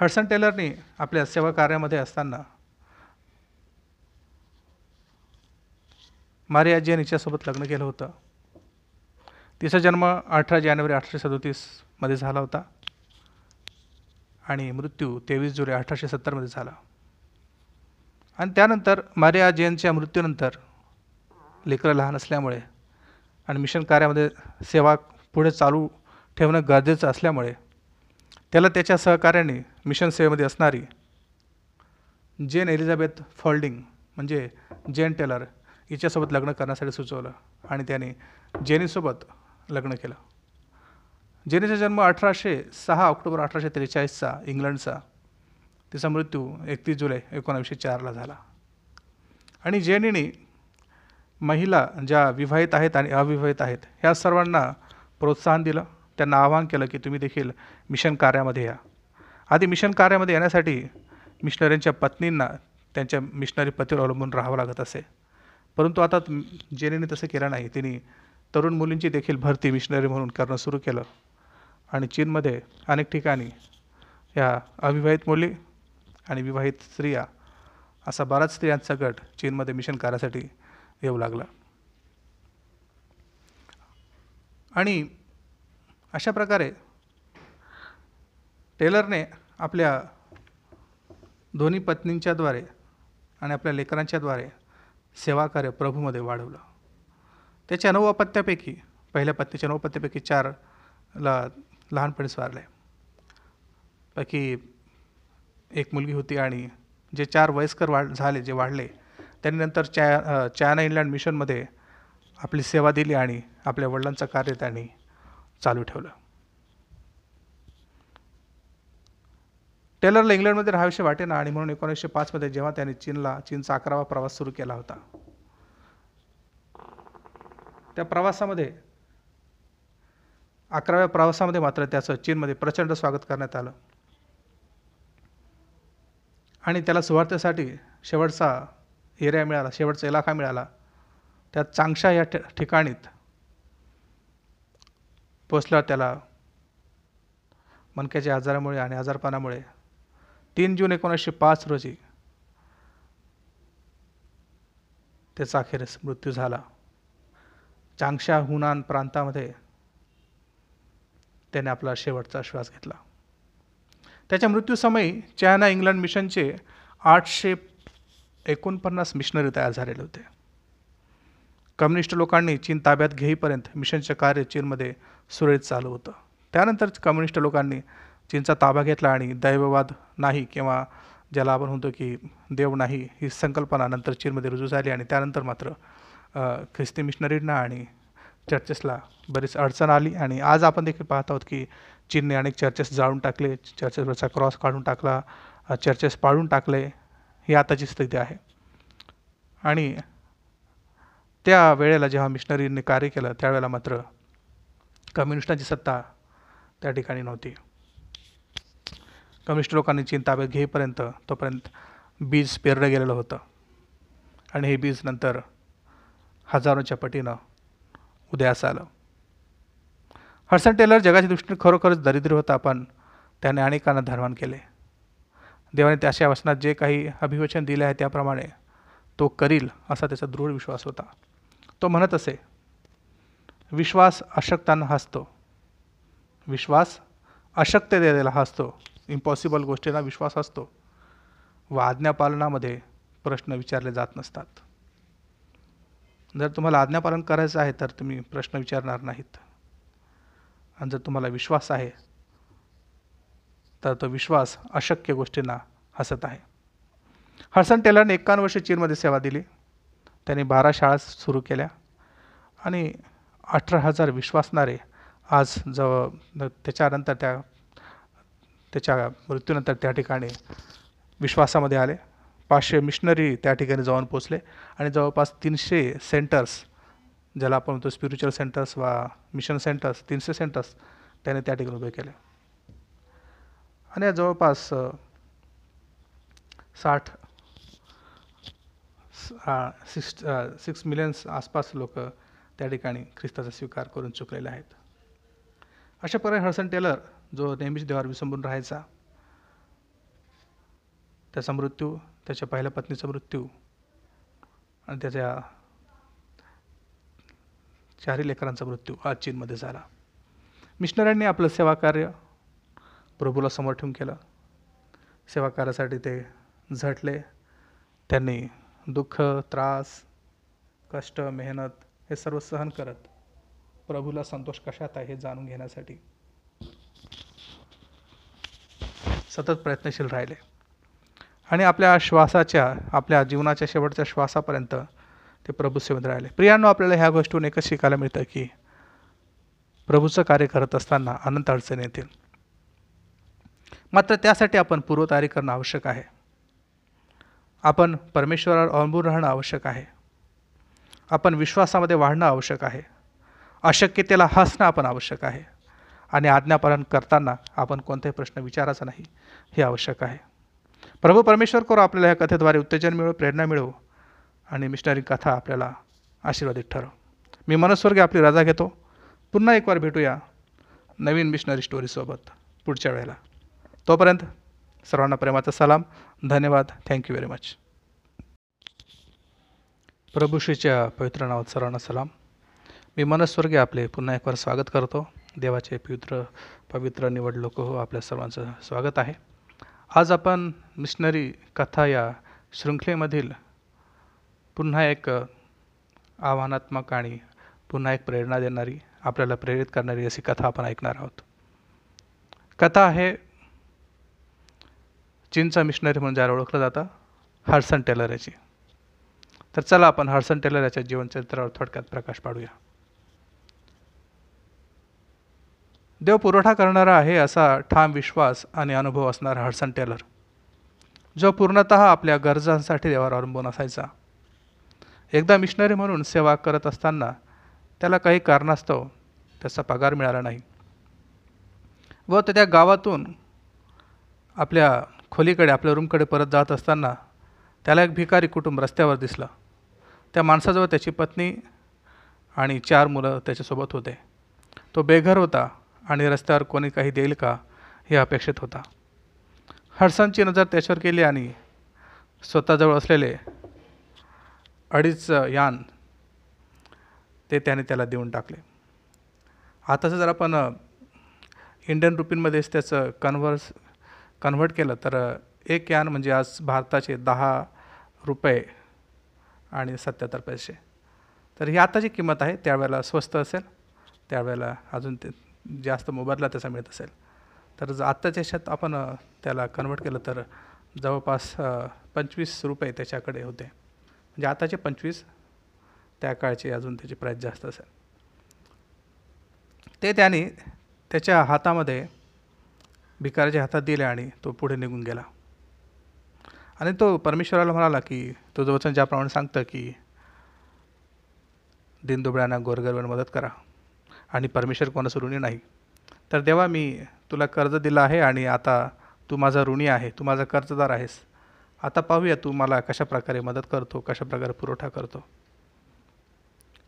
[SPEAKER 1] हडसन टेलरनी आपल्या सेवा कार्यामध्ये असताना मारिया जेन हिच्यासोबत लग्न केलं होतं. तिचा जन्म अठरा जानेवारी अठराशे सदोतीसमध्ये झाला होता. आणि मृत्यू तेवीस जुलै अठराशे सत्तरमध्ये झाला. आणि त्यानंतर मारिया जैनच्या मृत्यूनंतर लेकरं लहान असल्यामुळे आणि मिशन कार्यामध्ये सेवा पुढे चालू ठेवणं गरजेचं असल्यामुळे त्याला त्याच्या सहकार्याने मिशन सेवेमध्ये असणारी जेन एलिझाबेथ फॉल्डिंग म्हणजे जेन टेलर हिच्यासोबत लग्न करण्यासाठी सुचवलं आणि त्याने जेनीसोबत लग्न केलं. जेनीचा जन्म अठराशे सहा ऑक्टोबर अठराशे त्रेचाळीसचा इंग्लंडचा. तिचा मृत्यू एकतीस जुलै एकोणावीसशे चारला झाला. आणि जेनीने महिला ज्या विवाहित आहेत आणि अविवाहित आहेत ह्या सर्वांना प्रोत्साहन दिलं. त्यांना आवाहन केलं की तुम्ही देखील मिशन कार्यामध्ये या. आधी मिशन कार्यामध्ये येण्यासाठी मिशनरींच्या पत्नींना त्यांच्या मिशनरी पतीवर अवलंबून राहावं लागत असे. परंतु आता जेनेने तसं केलं नाही. तिने तरुण मुलींची देखील भरती मिशनरी म्हणून करणं सुरू केलं. आणि चीनमध्ये अनेक ठिकाणी या अविवाहित मुली आणि विवाहित स्त्रिया असा बराच स्त्रियांचा गट चीनमध्ये मिशन कार्यासाठी येऊ लागला. आणि अशा प्रकारे टेलरने आपल्या दोन्ही पत्नींच्याद्वारे आणि आपल्या लेकरांच्याद्वारे सेवाकार्य प्रभूमध्ये वाढवलं. त्याच्या नऊ अपत्यापैकी पहिल्या पत्नीच्या नऊ पत्त्यापैकी चार ला लहानपणीच वारले पैकी एक मुलगी होती आणि जे चार वयस्कर वाढ झाले जे वाढले त्यांनी नंतर चा चायना इंग्लंड मिशनमध्ये आपली सेवा दिली आणि आपल्या वडिलांचं कार्य त्यांनी चालू ठेवलं. टेलरला इंग्लंडमध्ये राहाविषयी वाटेना आणि म्हणून एकोणीसशे पाचमध्ये जेव्हा त्याने चीनला चीनचा अकरावा प्रवास सुरू केला होता. त्या प्रवासामध्ये अकराव्या प्रवासामध्ये मात्र त्याचं चीनमध्ये प्रचंड स्वागत करण्यात आलं. आणि त्याला सुवार्थेसाठी शेवटचा एरिया मिळाला शेवटचा इलाका मिळाला. त्या चांगशा या ठिकाणीत पोचला त्याला मनक्याच्या आजारामुळे आणि आजारपणामुळे तीन जून एकोणीसशे पाच रोजी त्याचा अखेरीस मृत्यू झाला. चांगशा हुनान प्रांतामध्ये त्याने आपला शेवटचा श्वास घेतला. त्याच्या मृत्यूसमयी चायना इंग्लंड मिशनचे आठशे एकोणपन्नास मिशनरी तयार झालेले होते. कम्युनिस्ट लोकांनी चीन ताब्यात घेईपर्यंत मिशनचे कार्य चीनमध्ये सुरळीत चालू होतं. त्यानंतर कम्युनिस्ट लोकांनी चीनचा ताबा घेतला आणि दैववाद नाही किंवा ज्याला आपण म्हणतो की देव नाही ही संकल्पना नंतर चीनमध्ये रुजू झाली आणि त्यानंतर मात्र ख्रिस्ती मिशनरींना आणि चर्चेसला बरीच अडचण आली. आणि आज आपण देखील पाहत आहोत की चीनने अनेक चर्चेस जाळून टाकले चर्चेसवरचा क्रॉस काढून टाकला चर्चेस पाळून टाकले ही आताची स्थिती आहे. आणि त्या वेळेला जेव्हा मिशनरींनी कार्य केलं त्यावेळेला मात्र कम्युनिस्टांची सत्ता त्या ठिकाणी नव्हती. कम्युनिस्ट लोकांनी चीन ताब्यात घेईपर्यंत तोपर्यंत बीज पेरलं गेलेलं होतं. आणि हे बीज नंतर हजारोच्या पटीनं उदयास आलं. हर्सन टेलर जगाच्या दृष्टीने खरोखरच दरिद्र होता पण त्याने अनेकांना धर्मान केले. देवाने त्याच्या वचनात जे काही अभिवचन दिले आहे त्याप्रमाणे तो करील असा त्याचा दृढ विश्वास होता. तो म्हणत असे विश्वास अशक्तांना हसतो. विश्वास अशक्यतेला हसतो. इम्पॉसिबल गोष्टींना विश्वास असतो. व आज्ञापालनामध्ये प्रश्न विचारले जात नसतात. जर तुम्हाला आज्ञापालन करायचं आहे तर तुम्ही प्रश्न विचारणार नाहीत. आणि जर तुम्हाला विश्वास आहे तर तो विश्वास अशक्य गोष्टींना हसत आहे. हडसन टेलरने एकावन्न वर्ष चीनमध्ये सेवा दिली. त्याने बारा शाळा सुरू केल्या. आणि अठरा हजार विश्वासणारे आज जवळ त्याच्यानंतर त्या त्याच्या मृत्यूनंतर त्या ठिकाणी विश्वासामध्ये आले. पाचशे मिशनरी त्या ठिकाणी जाऊन पोचले. आणि जवळपास तीनशे सेंटर्स ज्याला आपण म्हणतो स्पिरिच्युअल सेंटर्स वा मिशन सेंटर्स तीनशे सेंटर्स त्याने त्या ठिकाणी उभे केले. आणि जवळपास साठ सिक्स सिक्स मिलियन्स आसपास लोक त्या ठिकाणी ख्रिस्ताचा स्वीकार करून चुकलेले आहेत. अशा प्रकारे हडसन टेलर जो नेहमीच देवावर विसंबून राहायचा त्याचा मृत्यू त्याच्या पहिल्या पत्नीचा मृत्यू आणि त्याच्या चारही लेकरांचा मृत्यू आज चीनमध्ये झाला. मिशनऱ्यांनी आपलं सेवाकार्य प्रभूला समोर ठेवून केलं. सेवा कार्यासाठी ते झटले. त्यांनी दुःख त्रास कष्ट मेहनत हे सर्व सहन करत प्रभूला संतोष कशात आहे हे जाणून घेण्यासाठी सतत प्रयत्नशील राहिले. आणि आपल्या श्वासाच्या आपल्या जीवनाच्या शेवटच्या श्वासापर्यंत ते प्रभू सेवेत राहिले. प्रियांनो आपल्याला ह्या गोष्टीतून एकच शिकायला मिळतं की प्रभूचं कार्य करत असताना अनंत अडचणी येतील. मात्र त्यासाठी आपण पूर्वतयारी करणं आवश्यक आहे. आपण परमेश्वरावर अवलंबून राहणं आवश्यक आहे. आपण विश्वासामध्ये वाढणं आवश्यक आहे. अशक्यतेला हसणं आपण आवश्यक आहे. आणि आज्ञापालन करताना आपण कोणताही प्रश्न विचारायचा नाही. हे आवश्यक आहे. प्रभू परमेश्वर करो आपल्याला या कथेद्वारे उत्तेजन मिळो प्रेरणा मिळो आणि मिशनरी कथा आपल्याला आशीर्वादित ठरव मी मनस्वर्गी आपली रजा घेतो. पुन्हा एक वार भेटूया नवीन मिशनरी स्टोरीसोबत पुढच्या वेळेला. तोपर्यंत सर्वांना प्रेमाचा सलाम. धन्यवाद. थँक्यू व्हेरी मच प्रभूश्रीच्या पवित्र नावात सर्वांना सलाम. मी मनस्वर्गी आपले पुन्हा एक वार स्वागत करतो. देवाचे पवित्र पवित्र निवड लोक हो आपल्या सर्वांचं स्वागत आहे. आज आपण मिशनरी कथा या शृंखलेमधील पुन्हा एक आव्हानात्मक आणि पुन्हा एक प्रेरणा देणारी आपल्याला प्रेरित करणारी अशी कथा आपण ऐकणार आहोत. कथा आहे चीनचा मिशनरी म्हणून ज्याला ओळखलं जातं हर्सन टेलर याची तर चला आपण हर्सन टेलर याच्या जीवनचरित्रावर थोडक्यात प्रकाश पाडूया. देव पुरवठा करणारा आहे असा ठाम विश्वास आणि अनुभव असणारा हडसन टेलर जो पूर्णत आपल्या गरजांसाठी देवावर अवलंबून असायचा. एकदा मिशनरी म्हणून सेवा करत असताना त्याला काही कारणास्तव त्याचा पगार मिळाला नाही व तो त्या गावातून आपल्या खोलीकडे आपल्या रूमकडे परत जात असताना त्याला एक भिकारी कुटुंब रस्त्यावर दिसलं. त्या माणसाजवळ त्याची पत्नी आणि चार मुलं त्याच्यासोबत होते. तो बेघर होता आणि रस्त्यावर कोणी काही देईल का हे अपेक्षित होता. हडसनची नजर त्याच्यावर केली आणि स्वतःजवळ असलेले अडीच यान ते त्याने त्याला देऊन टाकले. आताचं जर आपण इंडियन रुपींमध्येच त्याचं कन्व्हर्स कन्व्हर्ट केलं तर एक यान म्हणजे आज भारताचे दहा रुपये आणि सत्याहत्तर पैसे. तर ही आताची किंमत आहे त्यावेळेला स्वस्त असेल त्यावेळेला अजून ते जास्त मोबदला त्याचा मिळत असेल. तर जर आत्ताच्या ह्याच्यात आपण त्याला कन्वर्ट केलं तर जवळपास पंचवीस रुपये त्याच्याकडे होते. म्हणजे आताचे पंचवीस त्या काळचे अजून त्याची प्राईस जास्त असेल. ते त्याने त्याच्या हातामध्ये भिकाराच्या हातात दिले आणि तो पुढे निघून गेला. आणि तो परमेश्वराला म्हणाला की तो वचन ज्याप्रमाणे सांगतं की दिनदुबळ्यांना गोरगरवर मदत करा. आणि परमेश्वर कोणाचं ऋणी नाही. तर देवा मी तुला कर्ज दिलं आहे आणि आता तू माझा ऋणी आहे तू माझा कर्जदार आहेस. आता पाहूया तू मला कशा प्रकारे मदत करतो कशा प्रकारे पुरवठा करतो.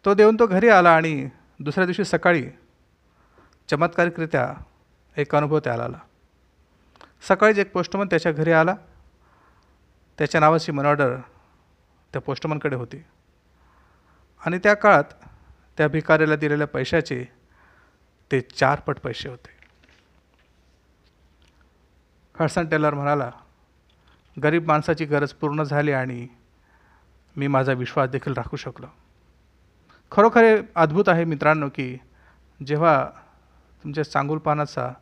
[SPEAKER 1] तो देऊन तो घरी आला आणि दुसऱ्या दिवशी सकाळी चमत्कारिकरित्या एक अनुभव त्याला आला. सकाळीच एक पोस्टमन त्याच्या घरी आला त्याच्या नावाची मनी ऑर्डर त्या पोस्टमनकडे होती. आणि त्या काळात त्या भिकाऱ्याला दिलेल्या पैशाचे ते चारपट पैसे होते. हडसन टेलर म्हणाला गरीब माणसाची गरज पूर्ण झाली आणि मी माझा विश्वास देखील राखू शकलो. खरोखर हे अद्भुत आहे मित्रांनो की जेव्हा तुमच्या सांगुलपानाचा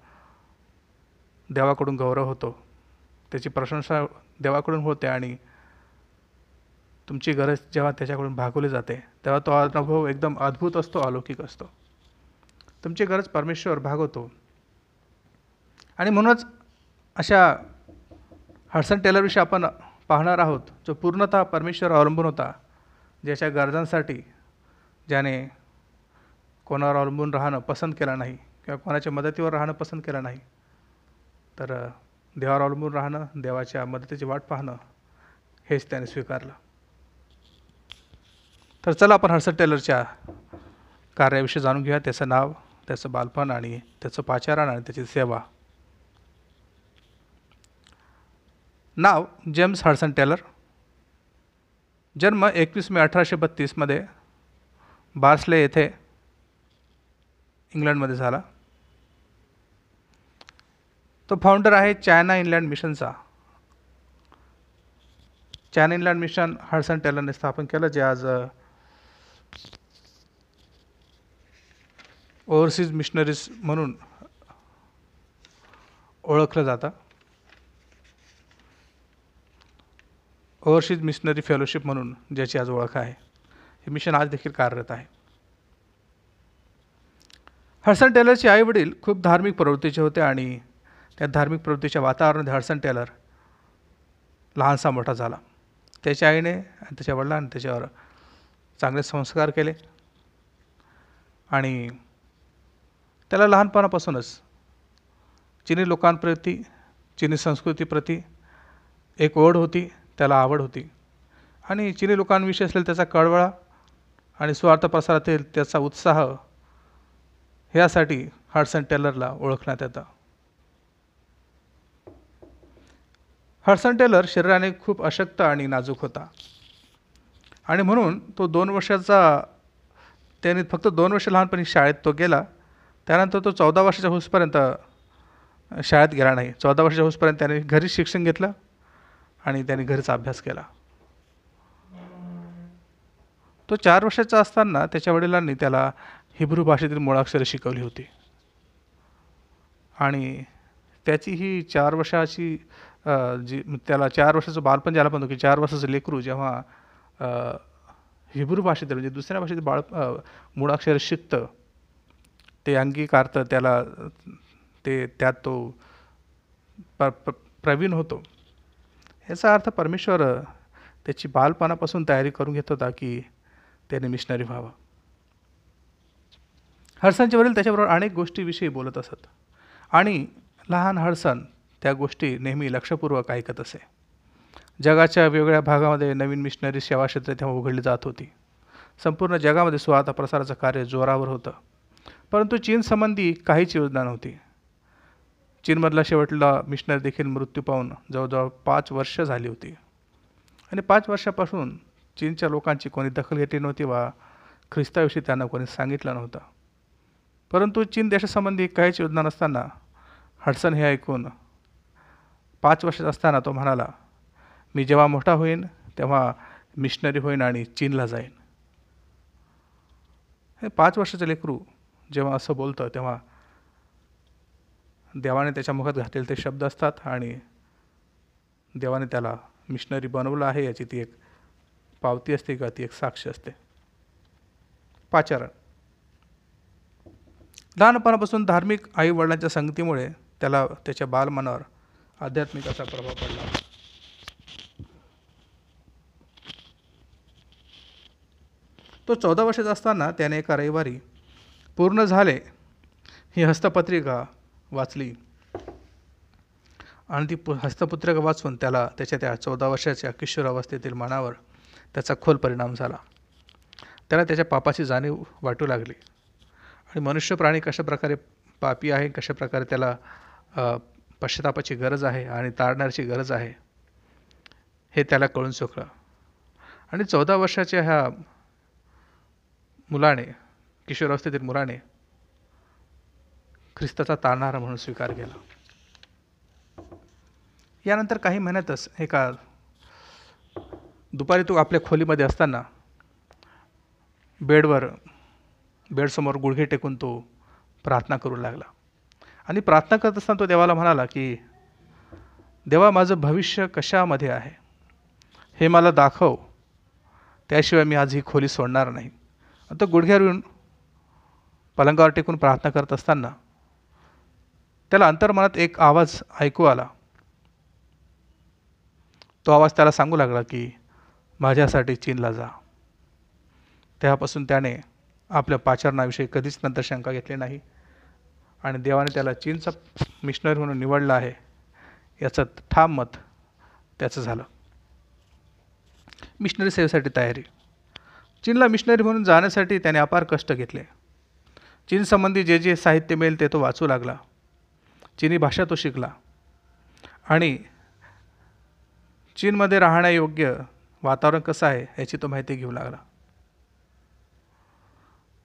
[SPEAKER 1] देवाकडून गौरव होतो त्याची प्रशंसा देवाकडून होते आणि तुमची गरज जेव्हा त्याच्याकडून भागवली जाते तेव्हा तो अनुभव एकदम अद्भुत असतो अलौकिक असतो. तुमची गरज परमेश्वर भागवतो. आणि म्हणूनच अशा हडसन टेलरविषयी आपण पाहणार आहोत जो पूर्णतः परमेश्वर अवलंबून होता ज्याच्या गरजांसाठी ज्याने कोणावर अवलंबून राहणं पसंत केलं नाही किंवा कोणाच्या मदतीवर राहणं पसंत केलं नाही. तर देवावर अवलंबून राहणं देवाच्या मदतीची वाट पाहणं हेच त्याने स्वीकारलं. तर चला आपण हर्षद टेलरच्या कार्याविषयी जाणून घेऊया. त्याचं नाव त्याचं बालपण आणि त्याचं पाचारण आणि त्याची सेवा. नाव जेम्स हडसन टेलर. जन्म एकवीस मे अठराशे बत्तीसमध्ये बार्सले येथे इंग्लंडमध्ये झाला. तो फाउंडर आहे चायना इंग्लंड मिशनचा. चायना इंग्लंड मिशन हडसन टेलरने स्थापन केलं जे आज ओव्हरसीज मिशनरीज म्हणून ओळखलं जातं. ओव्हरसीज मिशनरी फेलोशिप म्हणून ज्याची आज ओळख आहे. हे मिशन आज देखील कार्यरत आहे. हर्सन टेलरचे आई वडील खूप धार्मिक प्रवृत्तीचे होते आणि त्या धार्मिक प्रवृत्तीच्या वातावरणात हर्सन टेलर लहानसा मोठा झाला. त्याच्या आईने आणि त्याच्या वडिलांनी त्याच्यावर चांगले संस्कार केले. आणि त्याला लहानपणापासूनच चिनी लोकांप्रती चिनी संस्कृतीप्रती एक ओढ होती त्याला आवड होती. आणि चिनी लोकांविषयी असलेला त्याचा कळवळा आणि स्वार्थ प्रसारातील त्याचा उत्साह ह्यासाठी हडसन टेलरला ओळखण्यात येतं. हडसन टेलर शरीराने खूप अशक्त आणि नाजूक होता. आणि म्हणून तो दोन वर्षाचा त्याने फक्त दोन वर्ष लहानपणी शाळेत तो गेला. त्यानंतर तो चौदा वर्षाच्या होसपर्यंत शाळेत गेला नाही. चौदा वर्षाच्या होसपर्यंत त्याने घरीच शिक्षण घेतलं आणि त्याने घरीच अभ्यास केला. तो चार वर्षाचा असताना त्याच्या वडिलांनी त्याला हिब्रू भाषेतील मुळाक्षरे शिकवली होती. आणि त्याची ही चार वर्षाची जी त्याला चार वर्षाचं बालपण ज्याला म्हणतो की चार वर्षाचं लेकरू जेव्हा हिब्रू भाषेतील म्हणजे दुसऱ्या भाषेतील बाळ मुळाक्षर शिकतं ते अंगीकारतं त्याला ते त्यात तो प्र प्रवीण होतो. याचा अर्थ परमेश्वर त्याची बालपणापासून तयारी करून घेत होता की त्याने मिशनरी व्हावं. हडसनचे वडील त्याच्याबरोबर अनेक गोष्टीविषयी बोलत असत. आणि लहान हडसन त्या गोष्टी नेहमी लक्षपूर्वक ऐकत असे. जगाच्या वेगवेगळ्या भागामध्ये नवीन मिशनरी सेवाक्षेत्रे तेव्हा उघडली जात होती. संपूर्ण जगामध्ये स्वार्थ प्रसाराचं कार्य जोरावर होतं. परंतु चीनसंबंधी काहीच योजना नव्हती. चीनमधला शेवटला मिशनरी देखील मृत्यू पाहून जवळजवळ पाच वर्ष झाली होती. आणि पाच वर्षापासून चीनच्या लोकांची कोणी दखल घेतली नव्हती वा ख्रिस्ताविषयी त्यांना कोणी सांगितलं नव्हतं. परंतु चीन देशासंबंधी काहीच योजना नसताना हडसन हे ऐकून पाच वर्षात असताना तो म्हणाला मी जेव्हा मोठा होईन तेव्हा मिशनरी होईन आणि चीनला जाईन. हे पाच वर्षाचे लेकरू जेव्हा असं बोलतं तेव्हा देवाने त्याच्या मुखात घातलेले ते शब्द असतात आणि देवाने त्याला मिशनरी बनवलं आहे याची ती एक पावती असते का ती एक साक्ष असते. पाचारण. लहानपणापासून धार्मिक आई वडिलांच्या संगतीमुळे त्याला त्याच्या बालमनावर आध्यात्मिक असा प्रभाव पडला. तो चौदा वर्षाचा असताना त्याने एका रविवारी पूर्ण झाले ही हस्तपत्रिका वाचली. आणि ती पु हस्तपत्रिका वाचून त्याला त्याच्या त्या चौदा वर्षाच्या किशोरावस्थेतील मनावर त्याचा खोल परिणाम झाला. त्याला त्याच्या पापाची जाणीव वाटू लागली. आणि मनुष्य प्राणी कशाप्रकारे पापी आहे कशाप्रकारे त्याला पश्चातापाची गरज आहे आणि तारण्याची गरज आहे हे त्याला कळून चुकलं. आणि चौदा वर्षाच्या ह्या मुलाने किशोरावस्थेतील मुराने ख्रिस्ताचा तारणारा म्हणून स्वीकार केला. यानंतर काही महिन्यातच एका दुपारी तो आपल्या खोलीमध्ये असताना बेडवर बेडसमोर गुडघे टेकून तो प्रार्थना करू लागला. आणि प्रार्थना करत असताना तो देवाला म्हणाला की देवा माझं भविष्य कशामध्ये आहे? हे मला दाखव. त्याशिवाय मी आज ही खोली सोडणार नाही. आता गुडघ्यावर येऊन पलंगावर टेकून प्रार्थना करत असताना त्याला अंतर्मनात एक आवाज ऐकू आला. तो आवाज त्याला सांगू लागला की माझ्यासाठी चीनला जा. तेव्हापासून त्याने आपल्या पाचारणाविषयी कधीच नंतर शंका घेतली नाही आणि देवाने त्याला चीनचा मिशनरी म्हणून निवडलं आहे याचं ठाम मत त्याचं झालं. मिशनरी सेवेसाठी तयारी. चीनला मिशनरी म्हणून जाण्यासाठी त्याने अपार कष्ट घेतले. चीनसंबंधी जे जे साहित्य मिळेल ते तो वाचू लागला. चिनी भाषा तो शिकला. आणि चीनमध्ये राहण्यायोग्य वातावरण कसं आहे याची तो माहिती घेऊ लागला.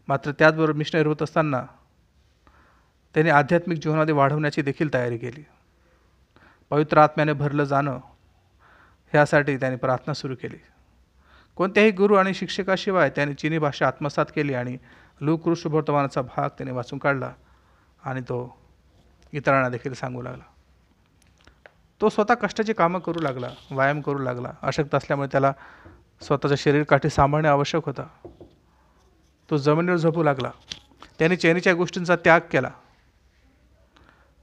[SPEAKER 1] मात्र त्याचबरोबर मिशनरी होत असताना त्यांनी आध्यात्मिक जीवनामध्ये वाढवण्याची देखील तयारी केली. पवित्र आत्म्याने भरलं जाणं ह्यासाठी त्यांनी प्रार्थना सुरू केली. कोणत्याही गुरु आणि शिक्षकाशिवाय त्याने चिनी भाषा आत्मसात केली आणि लुकृष्ण वर्तमानाचा भाग त्याने वाचून काढला आणि तो इतरांना देखील सांगू लागला. तो स्वतः कष्टाची कामं करू लागला व्यायाम करू लागला. अशक्त असल्यामुळे त्याला स्वतःच्या शरीरकाठी सांभाळणे आवश्यक होता. तो जमिनीवर झोपू लागला. त्याने चैनीच्या गोष्टींचा त्याग केला.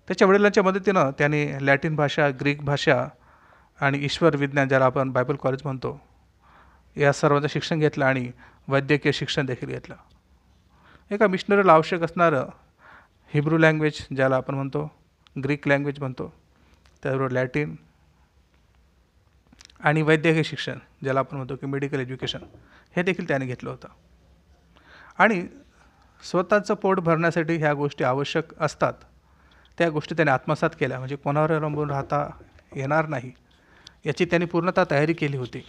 [SPEAKER 1] त्याच्या वडिलांच्या मदतीनं त्याने लॅटिन भाषा ग्रीक भाषा आणि ईश्वर विज्ञान ज्याला आपण बायबल कॉलेज म्हणतो या सर्वांचं शिक्षण घेतलं आणि वैद्यकीय शिक्षण देखील घेतलं. एका मिशनरीला आवश्यक असणारं हिब्रू लँग्वेज ज्याला आपण म्हणतो ग्रीक लँग्वेज म्हणतो त्याचबरोबर लॅटिन आणि वैद्यकीय शिक्षण ज्याला आपण म्हणतो की मेडिकल एज्युकेशन हे देखील त्याने घेतलं होतं. आणि स्वतःचं पोट भरण्यासाठी ह्या गोष्टी आवश्यक असतात. त्या गोष्टी त्याने आत्मसात केल्या. म्हणजे कोणावर अवलंबून राहता येणार नाही याची त्यांनी पूर्णतः तयारी केली होती.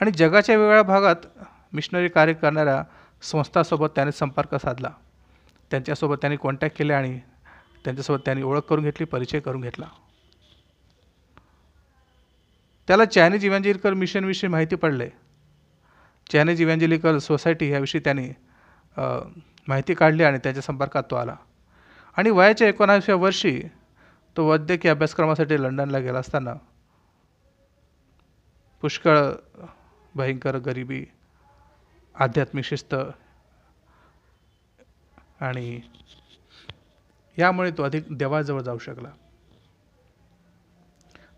[SPEAKER 1] आणि जगाच्या वेगळ्या भागात मिशनरी कार्य करणाऱ्या संस्थांसोबत त्याने संपर्क साधला. त्यांच्यासोबत त्यांनी कॉन्टॅक्ट केले आणि त्यांच्यासोबत त्यांनी ओळख करून घेतली परिचय करून घेतला. त्याला चायनीज इव्हॅन्जेलिकल मिशनविषयी माहिती पडले. चायनीज इव्हॅन्जेलिकल सोसायटी ह्याविषयी त्यांनी माहिती काढली आणि त्याच्या संपर्कात तो आला. आणि वयाच्या एकोणावीसव्या वर्षी तो वैद्यकीय अभ्यासक्रमासाठी लंडनला गेला असताना पुष्कळ भयंकर गरिबी आध्यात्मिक शिस्त. आणि यामुळे तो अधिक देवाजवळ जाऊ शकला.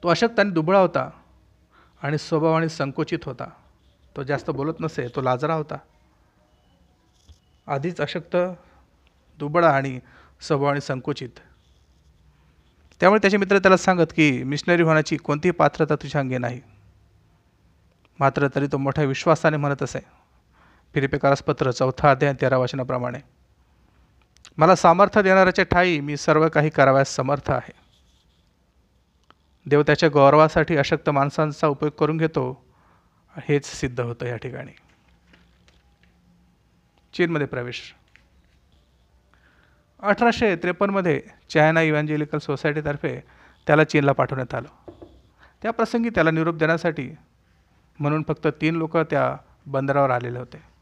[SPEAKER 1] तो अशक्ताने दुबळा होता आणि स्वभावाने संकुचित होता. तो जास्त बोलत नसे तो लाजरा होता. आधीच अशक्त दुबळा आणि स्वभावाने संकुचित. त्यामुळे त्याचे मित्र त्याला सांगत की मिशनरी होण्याची कोणतीही पात्रता तुझ्या अंगी नाही. मात्र तरी तो मोठ्या विश्वासाने म्हणत असे. फिलिपेकारासपत्र चौथा अध्याय तेरा वचनाप्रमाणे. मला सामर्थ्य देणाऱ्याच्या ठाई मी सर्व काही कराव्यास समर्थ आहे. देव त्याच्या गौरवासाठी अशक्त माणसांचा उपयोग करून घेतो हेच सिद्ध होतं या ठिकाणी. चीनमध्ये प्रवेश. अठराशे त्रेपन्नमध्ये चायना इव्हॅन्जेलिकल सोसायटीतर्फे त्याला चीनला पाठवण्यात आलं. त्या प्रसंगी त्याला निरोप देण्यासाठी म्हणून फक्त तीन लोक त्या बंदरावर आलेले होते.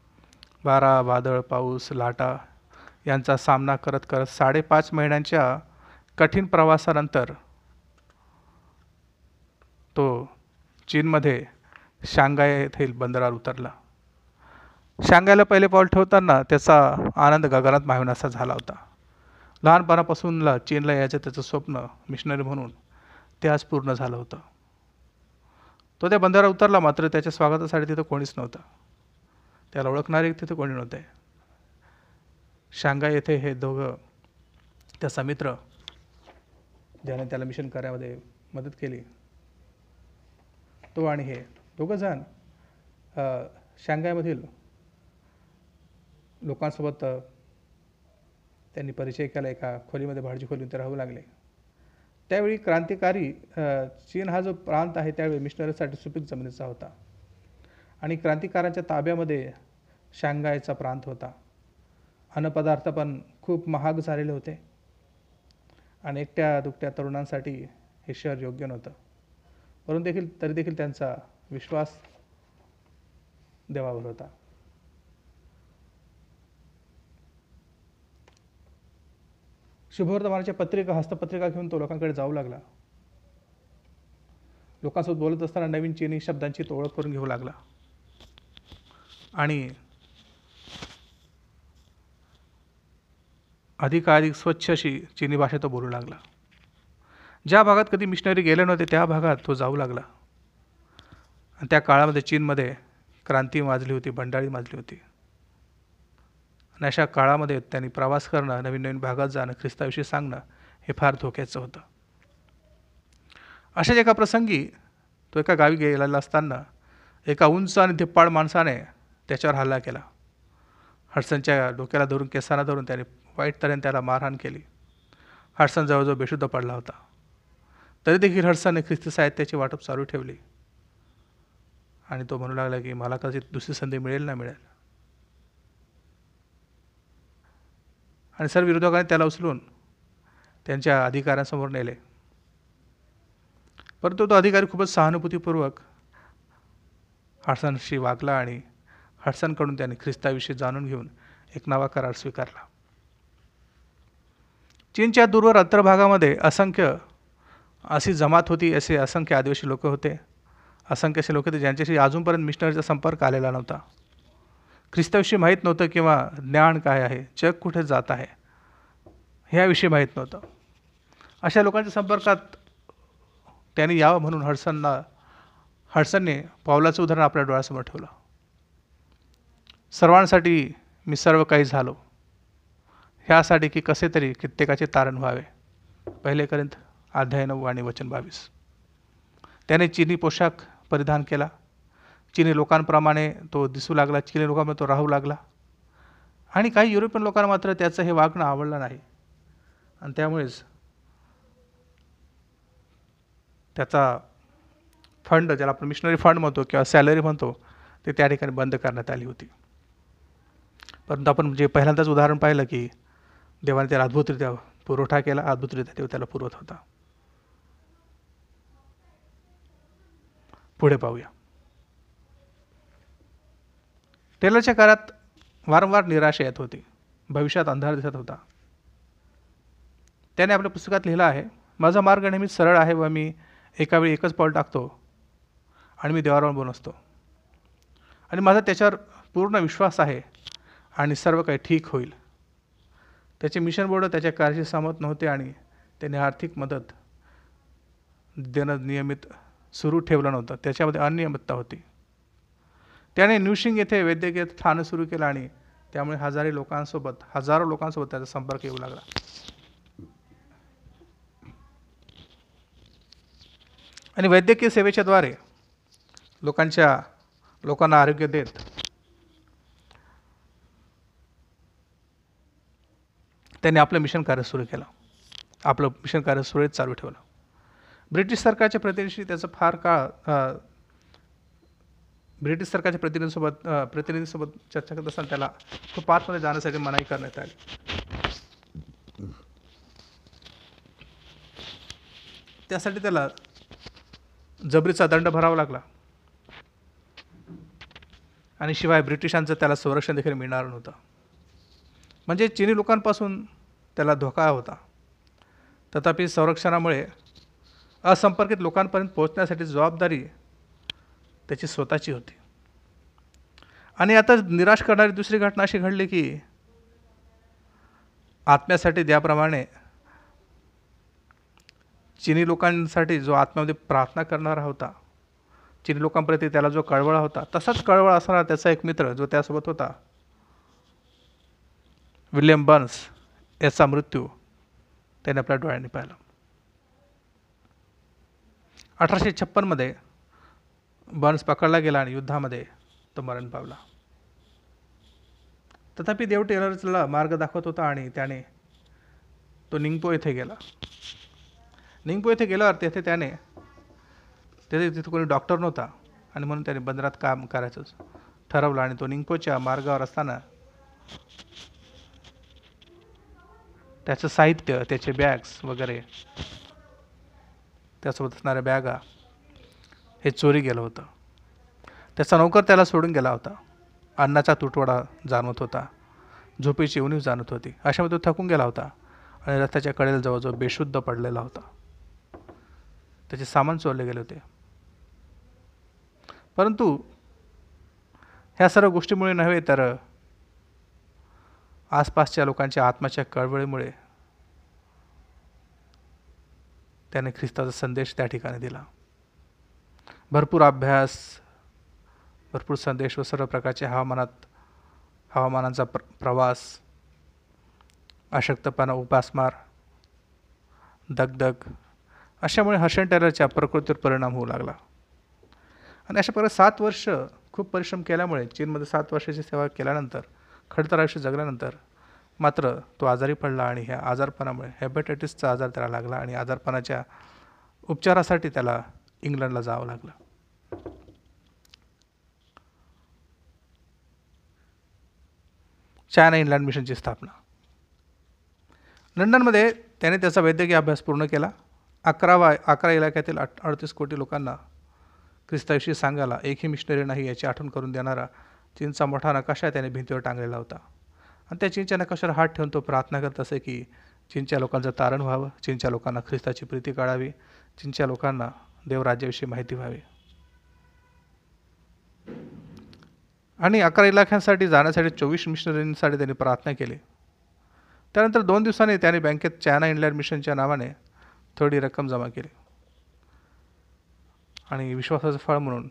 [SPEAKER 1] वारा वादळ पाऊस लाटा यांचा सामना करत करत साडेपाच महिन्यांच्या कठीण प्रवासानंतर तो चीनमध्ये शांघाय येथील बंदरावर उतरला. शांघायला पहिले पाऊल ठेवताना त्याचा आनंद गगनात माविनासा झाला होता. लहानपणापासूनला चीनला यायचं त्याचं स्वप्न मिशनरी म्हणून ते आज पूर्ण झालं होतं. तो त्या बंदरावर उतरला मात्र त्याच्या स्वागतासाठी तिथं कोणीच नव्हतं. त्याला ओळखणारे तिथे कोणी नव्हते. शांघाय येथे हे दोघं त्याचा मित्र ज्याने त्याला मिशन कार्यामध्ये मदत केली. तो आणि हे दोघंजण शांघायमधील लोकांसोबत त्यांनी परिचय केला. एका खोलीमध्ये भाडजी खोली ते राहू लागले. त्यावेळी क्रांतिकारी चीन हा जो प्रांत आहे त्यावेळी मिशनरीसाठी सुपीक जमिनीचा होता. आणि क्रांतिकारांच्या ताब्यामध्ये शांघायचा प्रांत होता. अन्नपदार्थ पण खूप महाग झालेले होते. आणि एकट्या दुकट्या तरुणांसाठी हे शहर योग्य नव्हतं. परंतु देखील तरी देखील त्यांचा विश्वास देवावर होता. शुभवर्धमानाच्या पत्रिका हस्तपत्रिका घेऊन तो लोकांकडे जाऊ लागला. लोकांसोबत बोलत असताना नवीन चिनी शब्दांची तो ओळख करून घेऊ लागला. आणि अधिकाधिक स्वच्छ अशी चिनी भाषा तो बोलू लागला. ज्या भागात कधी मिशनरी गेले नव्हते त्या भागात तो जाऊ लागला. आणि त्या काळामध्ये चीनमध्ये क्रांती माजली होती बंडाळी माजली होती. आणि अशा काळामध्ये त्यांनी प्रवास करणं नवीन नवीन भागात जाणं ख्रिस्ताविषयी सांगणं हे फार धोक्याचं होतं. अशाच एका प्रसंगी तो एका गावी गेलेला असताना एका उंच आणि धिप्पाड माणसाने त्याच्यावर हल्ला केला. हडसनच्या डोक्याला धरून केसांना धरून त्याने वाईट तऱ्हेने त्याला मारहाण केली. हडसन जवळजवळ बेशुद्ध पडला होता. तरी देखील हडसनने ख्रिस्ती साहित्याची वाटप चालू ठेवली. आणि तो म्हणू लागला की मला कदाचित दुसरी संधी मिळेल ना मिळेल. आणि सर विरोधकांनी त्याला उचलून त्यांच्या अधिकाऱ्यांसमोर नेले. परंतु तो अधिकारी खूपच सहानुभूतीपूर्वक हडसनशी वागला आणि हडसनकडून त्याने ख्रिस्ताविषयी जाणून घेऊन एक नवा करार स्वीकारला. चीनच्या दूरवर अंतर्भागामध्ये असंख्य अशी जमात होती असे असंख्य आदिवासी लोक होते. असंख्य असे लोक होते ज्यांच्याशी अजूनपर्यंत मिशनरीचा संपर्क आलेला नव्हता. ख्रिस्ताविषयी माहीत नव्हतं किंवा ज्ञान काय आहे जग कुठे जात आहे ह्याविषयी माहीत नव्हतं. अशा लोकांच्या संपर्कात त्यांनी यावं म्हणून हडसनला हडसनने पावलाचं उदाहरण आपल्या डोळ्यासमोर ठेवलं. सर्वांसाठी मी सर्व काही झालो. ह्यासाठी की कसे तरी कित्येकाचे तारण व्हावे. पहिले करीत अध्याय नऊ आणि वचन बावीस. त्याने चिनी पोशाख परिधान केला. चिनी लोकांप्रमाणे तो दिसू लागला चिनी लोकांमध्ये तो राहू लागला. आणि काही युरोपियन लोकांना मात्र त्याचं हे वागणं आवडलं नाही. आणि त्यामुळेच त्याचा फंड ज्याला आपण मिशनरी फंड म्हणतो किंवा सॅलरी म्हणतो ते त्या ठिकाणी बंद करण्यात आली होती. परंतु आपण जे पहिल्यांदाच उदाहरण पाहिलं की देवाने त्याला अद्भुतरित्या पुरवठा केला अद्भुतरित्या देव त्याला पुरवत होता. पुढे पाहूया. टेलरच्या काळात वारंवार निराशा येत होती. भविष्यात अंधार दिसत होता. त्याने आपल्या पुस्तकात लिहिलं आहे माझा मार्ग नेहमी सरळ आहे व मी एका वेळी एकच पाऊल टाकतो आणि मी देवावर बोलून असतो. आणि माझा त्याच्यावर पूर्ण विश्वास आहे आणि सर्व काही ठीक होईल. त्याचे मिशन बोर्ड त्याच्या कार्याशी सहमत नव्हते आणि त्याने आर्थिक मदत देणं नियमित सुरू ठेवलं नव्हतं. त्याच्यामध्ये अनियमितता होती. त्याने न्यूशिंग येथे वैद्यकीय ठाणं सुरू केलं आणि त्यामुळे हजारे लोकांसोबत हजारो लोकांसोबत त्याचा संपर्क येऊ लागला. आणि वैद्यकीय सेवेच्याद्वारे लोकांच्या लोकांना आरोग्य देत त्यांनी आपलं मिशन कार्य सुरू केलं. आपलं मिशन कार्य सुरळीत चालू ठेवलं. ब्रिटिश सरकारच्या प्रतिनिधीशी त्याचं फार काळ ब्रिटिश सरकारच्या प्रतिनिधीसोबत प्रतिनिधीसोबत चर्चा करत असताना त्याला तो पाचमध्ये जाण्यासाठी मनाई करण्यात आली. त्यासाठी त्याला जबरीचा दंड भरावा लागला. आणि शिवाय ब्रिटिशांचं त्याला संरक्षण देखील मिळणार नव्हतं. म्हणजे चिनी लोकांपासून त्याला धोका होता. तथापि संरक्षणामुळे असंपर्कित लोकांपर्यंत पोहोचण्यासाठी जबाबदारी त्याची स्वतःची होती. आणि आता निराश करणारी दुसरी घटना अशी घडली की आत्म्यासाठी ज्याप्रमाणे चिनी लोकांसाठी जो आत्म्यामध्ये प्रार्थना करणारा होता चिनी लोकांप्रती त्याला जो कळवळा होता तसाच कळवळा असणारा त्याचा एक मित्र जो त्यासोबत होता विल्यम बर्न्स याचा मृत्यू त्याने आपल्या डोळ्यांनी पाहिला. अठराशे छप्पनमध्ये बर्न्स पकडला गेला आणि युद्धामध्ये तो मरण पावला. तथापि देव टेलर्सला मार्ग दाखवत होता आणि त्याने तो निंगपो येथे गेला. निंगपो येथे गेल्यावर तेथे त्याने तेथे तिथे कोणी डॉक्टर नव्हता आणि म्हणून त्याने बंदरात काम करायचं ठरवलं आणि तो निंगपोच्या मार्गावर असताना त्याचं साहित्य त्याचे बॅग्स वगैरे. त्यासोबत असणाऱ्या बॅगा हे चोरी गेलं होतं. त्याचा नोकर त्याला सोडून गेला होता. अन्नाचा तुटवडा जाणवत होता. झोपेची उणीव जाणवत होती. अशामध्ये तो थकून गेला होता आणि रस्त्याच्या कडेला जवळजवळ बेशुद्ध पडलेला होता. त्याचे सामान चोरले गेले होते. परंतु ह्या सर्व गोष्टीमुळे नव्हे तर आसपासच्या लोकांच्या आत्माच्या कळवळीमुळे त्याने ख्रिस्ताचा संदेश त्या ठिकाणी दिला. भरपूर अभ्यास भरपूर संदेश व सर्व प्रकारचे हवामानात हवामानाचा प्र प्रवास अशक्तपणा उपासमार दगदग अशामुळे हर्षण टेलरच्या प्रकृतीवर परिणाम होऊ लागला. आणि अशा प्रकारे सात वर्ष खूप परिश्रम केल्यामुळे चीनमध्ये सात वर्षाची सेवा केल्यानंतर खडतर आयुष्य जगल्यानंतर मात्र तो आजारी पडला आणि ह्या आजारपणामुळे हेपेटायटिसचा आजार त्याला लागला आणि आजारपणाच्या उपचारासाठी त्याला इंग्लंडला जावं लागलं. चायना इंग्लंड मिशनची स्थापना. लंडनमध्ये त्याने त्याचा वैद्यकीय अभ्यास पूर्ण केला. अकरावा अकरा इलाक्यातील अठ अडतीस कोटी लोकांना ख्रिस्ताविषयी सांगायला एकही मिशनरी नाही याची आठवण करून देणारा चीनचा मोठा नकाशा त्याने भिंतीवर टांगलेला होता. आणि त्या चीनच्या नकाशावर हात ठेवून तो प्रार्थना करत असे की चीनच्या लोकांचं तारण व्हावं चीनच्या लोकांना ख्रिस्ताची प्रीती काढावी चीनच्या लोकांना देवराज्याविषयी माहिती व्हावी. आणि अकरा इलाख्यांसाठी जाण्यासाठी चोवीस मिशनरींसाठी त्यांनी प्रार्थना केली. त्यानंतर दोन दिवसांनी त्याने बँकेत चायना इंग्लंड मिशनच्या नावाने थोडी रक्कम जमा केली. आणि विश्वासाचं फळ म्हणून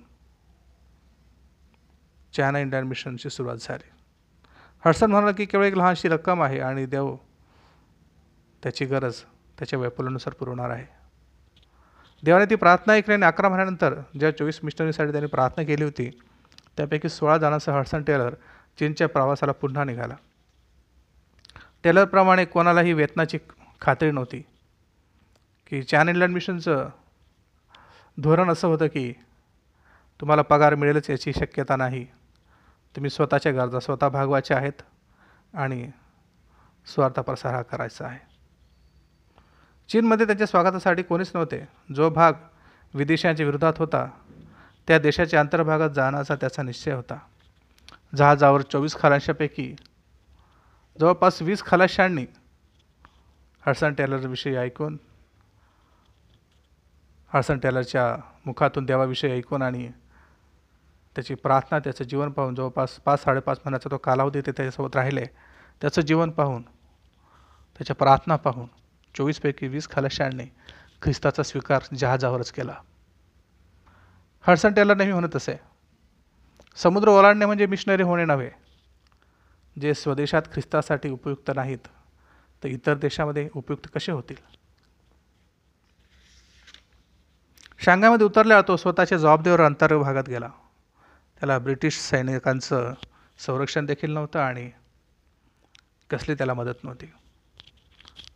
[SPEAKER 1] चायना इंडियन मिशनची सुरुवात झाली. हडसन म्हणाला की केवळ एक लहानशी रक्कम आहे आणि देव त्याची गरज त्याच्या वैफल्यानुसार पुरवणार आहे. देवाने ती प्रार्थना ऐकल्याने अकरा महिन्यानंतर ज्या चोवीस मिशनरीसाठी त्यांनी प्रार्थना केली होती त्यापैकी सोळा जणांसह हडसन टेलर चीनच्या प्रवासाला पुन्हा निघाला. टेलरप्रमाणे कोणालाही वेतनाची खात्री नव्हती की चॅन इंग्लंड मिशनचं धोरण असं होतं की तुम्हाला पगार मिळेलच याची शक्यता नाही. तुम्ही स्वतःच्या गरजा स्वतः भागवायच्या आहेत आणि स्वार्थ प्रसार हा करायचा आहे. चीनमध्ये त्यांच्या स्वागतासाठी कोणीच नव्हते. जो भाग विदेशांच्या विरोधात होता त्या देशाच्या अंतर्भागात जाण्याचा त्याचा निश्चय होता. जहाजावर चोवीस खलाशांपैकी जवळपास वीस खलाशांनी हडसन टेलरविषयी ऐकून हडसन टेलरच्या मुखातून देवाविषयी ऐकून आणि त्याची प्रार्थना त्याचं जीवन पाहून जवळपास पाच साडेपाच महिन्याचा तो कालावधी ते त्याच्यासोबत राहिले. त्याचं जीवन पाहून त्याच्या प्रार्थना पाहून चोवीसपैकी वीस खलाशांनी ख्रिस्ताचा स्वीकार जहाजावरच केला. हडसन टेलर नेहमी म्हणत असे समुद्र ओलांडणे म्हणजे मिशनरी होणे नव्हे. जे स्वदेशात ख्रिस्तासाठी उपयुक्त नाहीत तर इतर देशामध्ये उपयुक्त कसे होतील? शांघायमध्ये उतरल्यावर तो स्वतःच्या जबाबदारीवर अंतर्ग भागात गेला. त्याला ब्रिटिश सैनिकांचं संरक्षण देखील नव्हतं आणि कसली त्याला मदत नव्हती.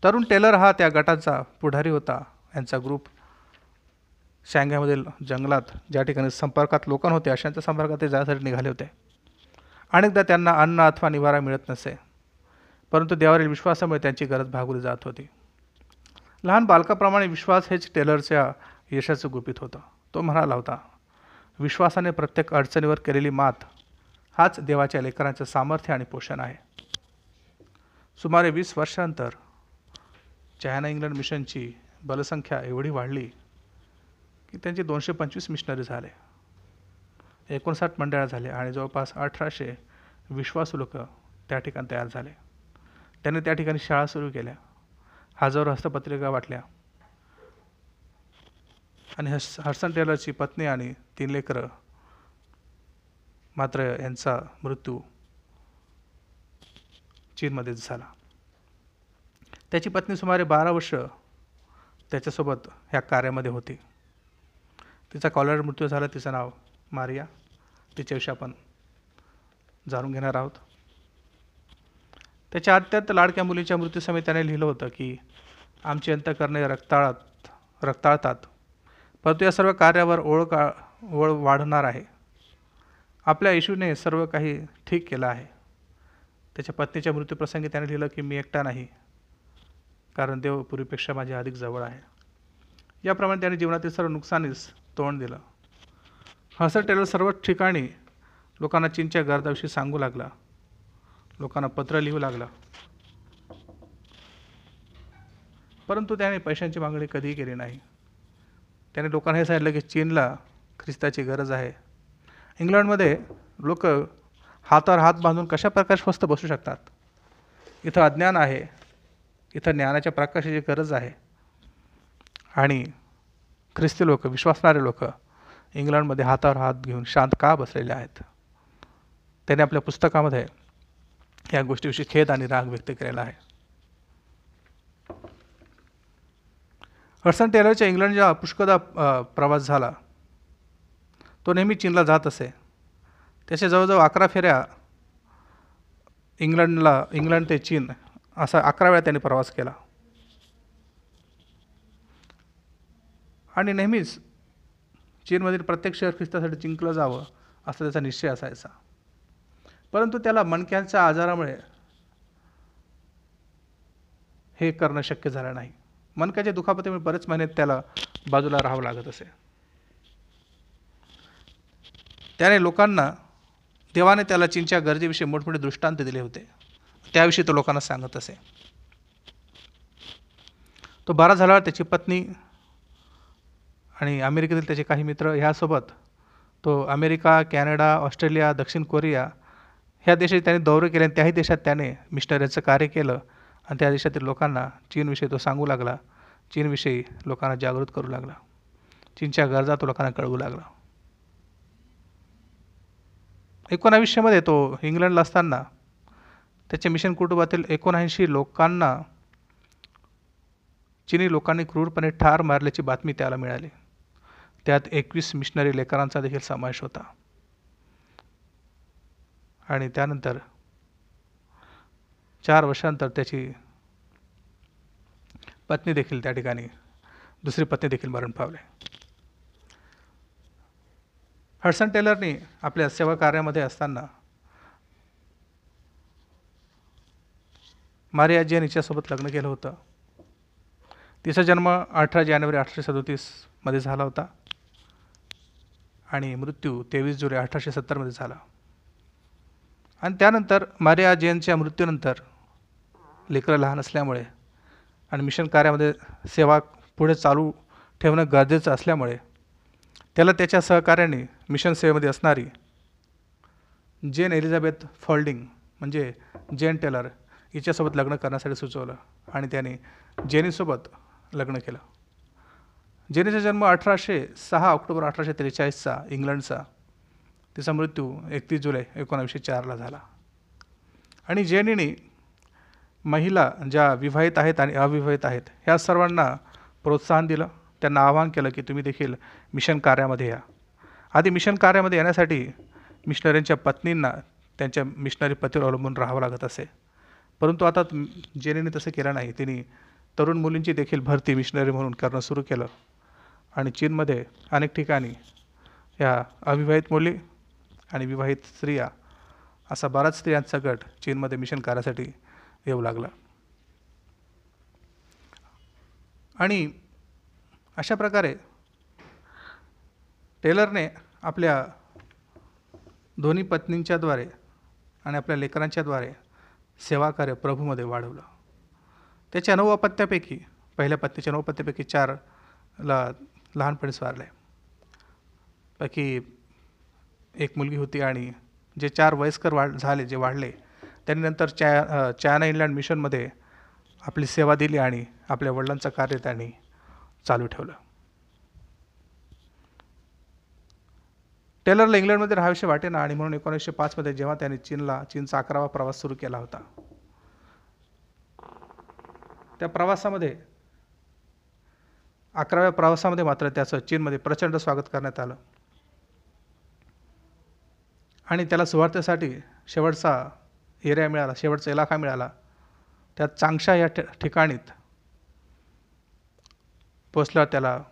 [SPEAKER 1] तरुण टेलर हा त्या गटाचा पुढारी होता. यांचा ग्रुप शांघायमधील जंगलात ज्या ठिकाणी संपर्कात लोकं होते अशांच्या संपर्कात ते जाण्यासाठी निघाले होते. अनेकदा त्यांना अन्न अथवा निवारा मिळत नसे परंतु देवावरील विश्वासामुळे त्यांची गरज भागवली जात होती. लहान बालकाप्रमाणे विश्वास हेच टेलरच्या यशाचं गुपित होतं. तो म्हणाला होता विश्वासाने प्रत्येक अडचणीवर केलेली मात हाच देवाच्या लेकरांचं सामर्थ्य आणि पोषण आहे. सुमारे वीस वर्षानंतर चायना इंग्लंड मिशनची बलसंख्या एवढी वाढली की त्यांचे दोनशे पंचवीस मिशनरी झाले. एकोणसाठ मंडळं झाले आणि जवळपास अठराशे विश्वासू लोक त्या ठिकाणी तयार झाले. त्यांनी त्या ठिकाणी शाळा सुरू केल्या. हजारो हस्तपत्रिका वाटल्या. आणि हस हर्सन टेलरची पत्नी आणि तीन लेकरं. मात्र यांचा मृत्यू चीनमध्येच झाला. त्याची पत्नी सुमारे बारा वर्ष त्याच्यासोबत ह्या कार्यामध्ये होती. तिचा कॉलर मृत्यू झाला तिचं नाव मारिया. तिच्याविषयी आपण जाणून घेणार आहोत. त्याच्या अत्यंत लाडक्या मुलीच्या मृत्यूसमयी त्याने लिहिलं होतं की आमची अंतकरणे रक्ताळात रक्ताळतात. परंतु या सर्व कार्यावर ओळ वळ वाढणार आहे. आपल्या येशूने सर्व काही ठीक केलं आहे. त्याच्या पत्नीच्या मृत्यूप्रसंगी त्याने लिहिलं की मी एकटा नाही कारण देव पूर्वीपेक्षा माझ्या अधिक जवळ आहे. याप्रमाणे त्याने जीवनातील सर्व नुकसानीस तोंड दिलं. हसर टेलर सर्व ठिकाणी लोकांना चीनच्या गर्दाविषयी सांगू लागला. लोकांना पत्र लिहू लागला. परंतु त्याने पैशांची मागणी कधीही केली नाही. त्याने लोकांना हे सांगितलं की चीनला ख्रिस्ताची गरज आहे. इंग्लंडमध्ये लोक हातावर हात बांधून कशा प्रकारे स्वस्त बसू शकतात? इथं अज्ञान आहे. इथं ज्ञानाच्या प्रकाशाची गरज आहे. आणि ख्रिस्ती लोक विश्वासणारे लोक इंग्लंडमध्ये हातावर हात घेऊन शांत का बसलेले आहेत? त्याने आपल्या पुस्तकामध्ये या गोष्टीविषयी खेद आणि राग व्यक्त केलेला आहे. हर्सन टेलरच्या इंग्लंडच्या पुष्कदा प्रवास झाला. तो नेहमी चीनला जात असे. त्याच्या जवळजवळ अकरा फेऱ्या इंग्लंडला इंग्लंड ते चीन असा अकरा वेळा त्यांनी प्रवास केला. आणि नेहमीच चीनमधील प्रत्येक शहर ख्रिस्तासाठी जिंकलं जावं असा त्याचा निश्चय असायचा. परंतु त्याला मणक्यांच्या आजारामुळे हे करणं शक्य झालं नाही. मनकाच्या दुखापतीमुळे बरेच महिने त्याला बाजूला राहावं लागत असे. त्याने लोकांना देवाने त्याला चीनच्या गरजेविषयी मोठमोठे दृष्टांत दिले होते. त्याविषयी तो लोकांना सांगत असे. तो बारा झाला त्याची पत्नी आणि अमेरिकेतील त्याचे काही मित्र ह्यासोबत तो अमेरिका कॅनडा ऑस्ट्रेलिया दक्षिण कोरिया ह्या देशात त्याने दौरे केले आणि त्याही देशात त्याने मिशनरीचं कार्य केलं आणि त्या देशातील लोकांना चीनविषयी तो सांगू लागला. चीनविषयी लोकांना जागृत करू लागला. चीनच्या गरजा तो लोकांना कळवू लागला. एकोणावीसशेमध्ये तो इंग्लंडला असताना त्याच्या मिशन कुटुंबातील एकोणऐंशी लोकांना चिनी लोकांनी क्रूरपणे ठार मारल्याची बातमी त्याला मिळाली. त्यात एकवीस मिशनरी लेकरांचा देखील समावेश होता. आणि त्यानंतर चार वर्षानंतर त्याची पत्नी देखील त्या ठिकाणी दुसरी पत्नी देखील मरण पावले. हडसन टेलरनी आपल्या सेवा कार्यामध्ये असताना मारिया जैन हिच्यासोबत लग्न केलं होतं. तिचा जन्म अठरा जानेवारी अठराशे सदोतीसमध्ये झाला होता. आणि मृत्यू तेवीस जुलै अठराशे सत्तरमध्ये झाला. आणि त्यानंतर मारिया जैनच्या मृत्यूनंतर लेकरं लहान असल्यामुळे आणि मिशन कार्यामध्ये सेवा पुढे चालू ठेवणं गरजेचं असल्यामुळे त्याला त्याच्या सहकार्याने मिशन सेवेमध्ये असणारी जेन एलिझाबेथ फॉल्डिंग म्हणजे जेन टेलर हिच्यासोबत लग्न करण्यासाठी सुचवलं आणि त्याने जेनीसोबत लग्न केलं. जेनीचा जन्म अठराशे सहा ऑक्टोबर अठराशे त्रेचाळीसचा इंग्लंडचा. तिचा मृत्यू एकतीस जुलै एकोणावीसशे चारला झाला. आणि जेनीने महिला ज्या विवाहित आहेत आणि अविवाहित आहेत ह्या सर्वांना प्रोत्साहन दिलं. त्यांना आवाहन केलं की तुम्ही देखील मिशन कार्यामध्ये या. आधी मिशन कार्यामध्ये येण्यासाठी मिशनरींच्या पत्नींना त्यांच्या मिशनरी पतीवर अवलंबून राहावं लागत असे. परंतु आता जेनेने तसं केलं नाही. तिने तरुण मुलींची देखील भरती मिशनरी म्हणून करणं सुरू केलं. आणि चीनमध्ये अनेक ठिकाणी या अविवाहित मुली आणि विवाहित स्त्रिया असा बराच स्त्रियांचा गट चीनमध्ये मिशन कार्यासाठी येऊ लागला. आणि अशा प्रकारे टेलरने आपल्या दोन्ही पत्नींच्याद्वारे आणि आपल्या लेकरांच्याद्वारे सेवाकार्य प्रभूमध्ये वाढवलं. त्याच्या नऊ अपत्यापैकी पहिल्या पत्नीच्या नऊ अपत्यापैकी चारला लहानपणी स्वारले. पैकी एक मुलगी होती आणि जे चार वयस्कर वाढ झाले जे वाढले त्यांनी नंतर चा चायना इंग्लंड मिशनमध्ये आपली सेवा दिली आणि आपल्या वडिलांचं कार्य त्यांनी चालू ठेवलं. टेलरला इंग्लंडमध्ये राहावेसे वाटे ना आणि म्हणून एकोणीसशे पाचमध्ये जेव्हा त्याने चीनला चीनचा अकरावा प्रवास सुरू केला होता. त्या प्रवासामध्ये अकराव्या प्रवासामध्ये मात्र त्याचं चीनमध्ये प्रचंड स्वागत करण्यात आलं. आणि त्याला सुवार्थेसाठी शेवटचा एरिया मिळाला शेवटचा इलाका मिळाला. त्यात चांगशा या ठिकाणीत पोचला त्याला.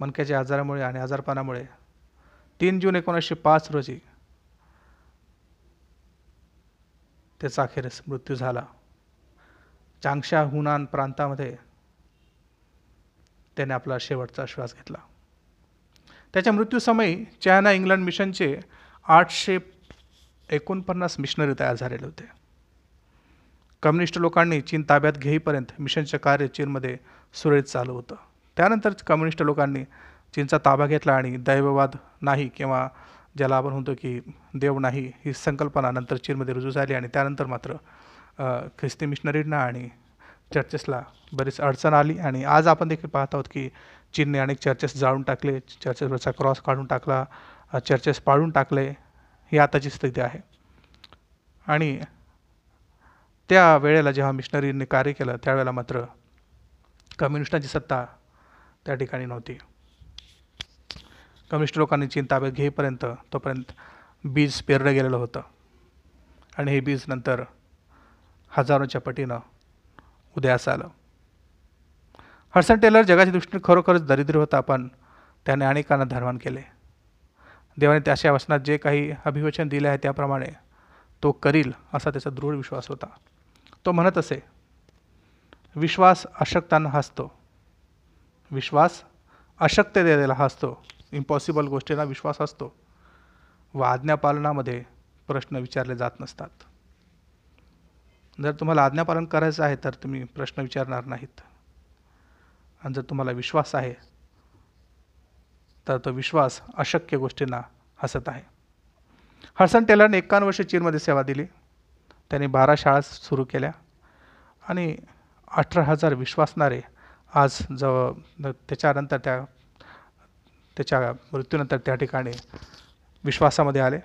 [SPEAKER 1] मनक्याच्या आजारामुळे आणि आजारपणामुळे. तीन जून एकोणीसशे पाच रोजी त्याचा अखेरीस मृत्यू झाला. चांगशा हुनान प्रांतामध्ये त्याने आपला शेवटचा श्वास घेतला. त्याच्या मृत्यूसमयी चायना इंग्लंड मिशनचे आठशे एकोणपन्नास मिशनरी तयार झालेले होते. कम्युनिस्ट लोकांनी चीन ताब्यात घेईपर्यंत मिशनचे कार्य चीनमध्ये सुरळीत चालू होतं. त्यानंतर कम्युनिस्ट लोकांनी चीनचा ताबा घेतला आणि दैववाद नाही किंवा ज्याला आपण म्हणतो की देव नाही ही संकल्पना नंतर चीनमध्ये रुजू झाली आणि त्यानंतर मात्र ख्रिस्ती मिशनरींना आणि चर्चेसला बरीच अडचण आली आणि आज आपण देखील पाहत आहोत की चीनने अनेक चर्चेस जाळून टाकले चर्चेसवरचा क्रॉस काढून टाकला चर्चेस पाळून टाकले ही आताची स्थिती आहे. आणि त्या वेळेला जेव्हा मिशनरींनी कार्य केलं त्यावेळेला मात्र कम्युनिस्टांची सत्ता त्या ठिकाणी नव्हती. कम्युनिस्ट लोकांनी चीन ताब्यात घेईपर्यंत तोपर्यंत बीज पेरलं गेलेलं होतं. आणि हे बीज नंतर हजारोच्या पटीनं उदयास आलं. हर्सन टेलर जगाच्या दृष्टीने खरोखरच दरिद्र होता पण त्याने अनेकांना धर्मान केले. देवाने त्याच्या वचनात जे काही अभिवचन दिले आहे त्याप्रमाणे तो करील असा त्याचा दृढ विश्वास होता. तो म्हणत असे विश्वास अशक्तांना हसतो. विश्वास अशक्यतेला हसतो. इम्पॉसिबल गोष्टींना विश्वास असतो व आज्ञापालनामध्ये प्रश्न विचारले जात नसतात. जर तुम्हाला आज्ञापालन करायचं आहे तर तुम्ही प्रश्न विचारणार नाहीत. आणि जर तुम्हाला विश्वास आहे तर तो विश्वास अशक्य गोष्टींना हसत आहे. हडसन टेलरने एकावन्न वर्ष चीनमध्ये सेवा दिली. त्यांनी बारा शाळा सुरू केल्या. आणि अठरा हजार विश्वासणारे आज जवळ त्याच्यानंतर त्या त्याच्या मृत्यूनंतर त्या ठिकाणी विश्वासामध्ये आले.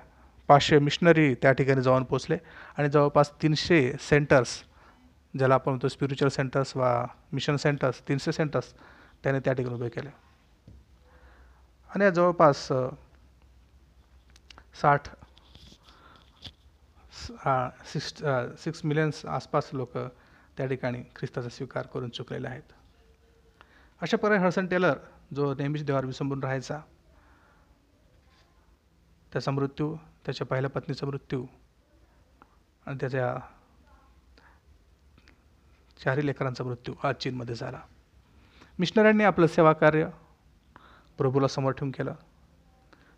[SPEAKER 1] पाचशे मिशनरी त्या ठिकाणी जाऊन पोचले. आणि जवळपास तीनशे सेंटर्स ज्याला आपण म्हणतो स्पिरिच्युअल सेंटर्स वा मिशन सेंटर्स तीनशे सेंटर्स त्याने त्या ठिकाणी उभे केले. आणि जवळपास साठ सिक्स सिक्स मिलियन्स आसपास लोक त्या ठिकाणी ख्रिस्ताचा स्वीकार करून चुकलेले आहेत. अशा प्रकारे हडसन टेलर जो नेहमीच देवावर विसंबून राहायचा त्याचा मृत्यू त्याच्या पहिल्या पत्नीचा मृत्यू आणि त्याच्या चारही लेकरांचा मृत्यू आज चीनमध्ये झाला. मिशनऱ्यांनी आपलं सेवाकार्य प्रभूला समोर ठेवून केलं.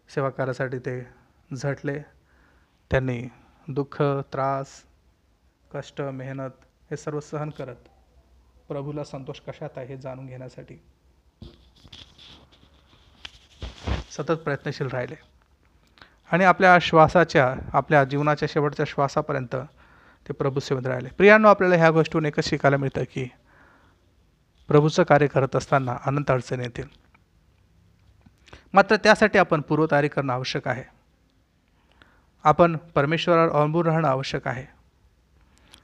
[SPEAKER 1] सेवाकार्यासाठी ते झटले. त्यांनी दुःख त्रास कष्ट मेहनत हे सर्व सहन करत प्रभूला संतोष कशात आहे हे जाणून घेण्यासाठी सतत प्रयत्नशील राहिले. आणि आपल्या श्वासाच्या आपल्या जीवनाच्या शेवटच्या श्वासापर्यंत ते प्रभू सेवेत राहिले. प्रियांनो आपल्याला ह्या गोष्टीतून एकच शिकायला मिळतं की प्रभूचं कार्य करत असताना अनंत अडचणी येतील. मात्र त्यासाठी आपण पूर्वतयारी करणं आवश्यक आहे. आपण परमेश्वरावर अवलंबून राहणं आवश्यक आहे.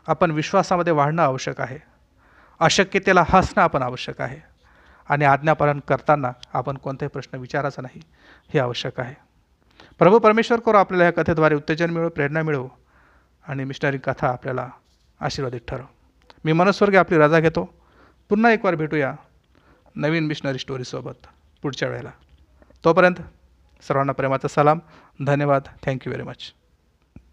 [SPEAKER 1] आपण विश्वासामध्ये वाढणं आवश्यक आहे. अशक्यतेला हसणं आपण आवश्यक आहे. आणि आज्ञापालन करताना आपण कोणताही प्रश्न विचारायचा नाही हे आवश्यक आहे. प्रभू परमेश्वर करू आपल्याला या कथेद्वारे उत्तेजन मिळो प्रेरणा मिळो. आणि मिशनरी कथा आपल्याला आशीर्वादित ठरो. मी मनस्वर्गी आपली रजा घेतो. पुन्हा एक वार भेटूया नवीन मिशनरी स्टोरीसोबत पुढच्या वेळेला. तोपर्यंत सर्वांना प्रेमाचा सलाम. धन्यवाद. Thank you very much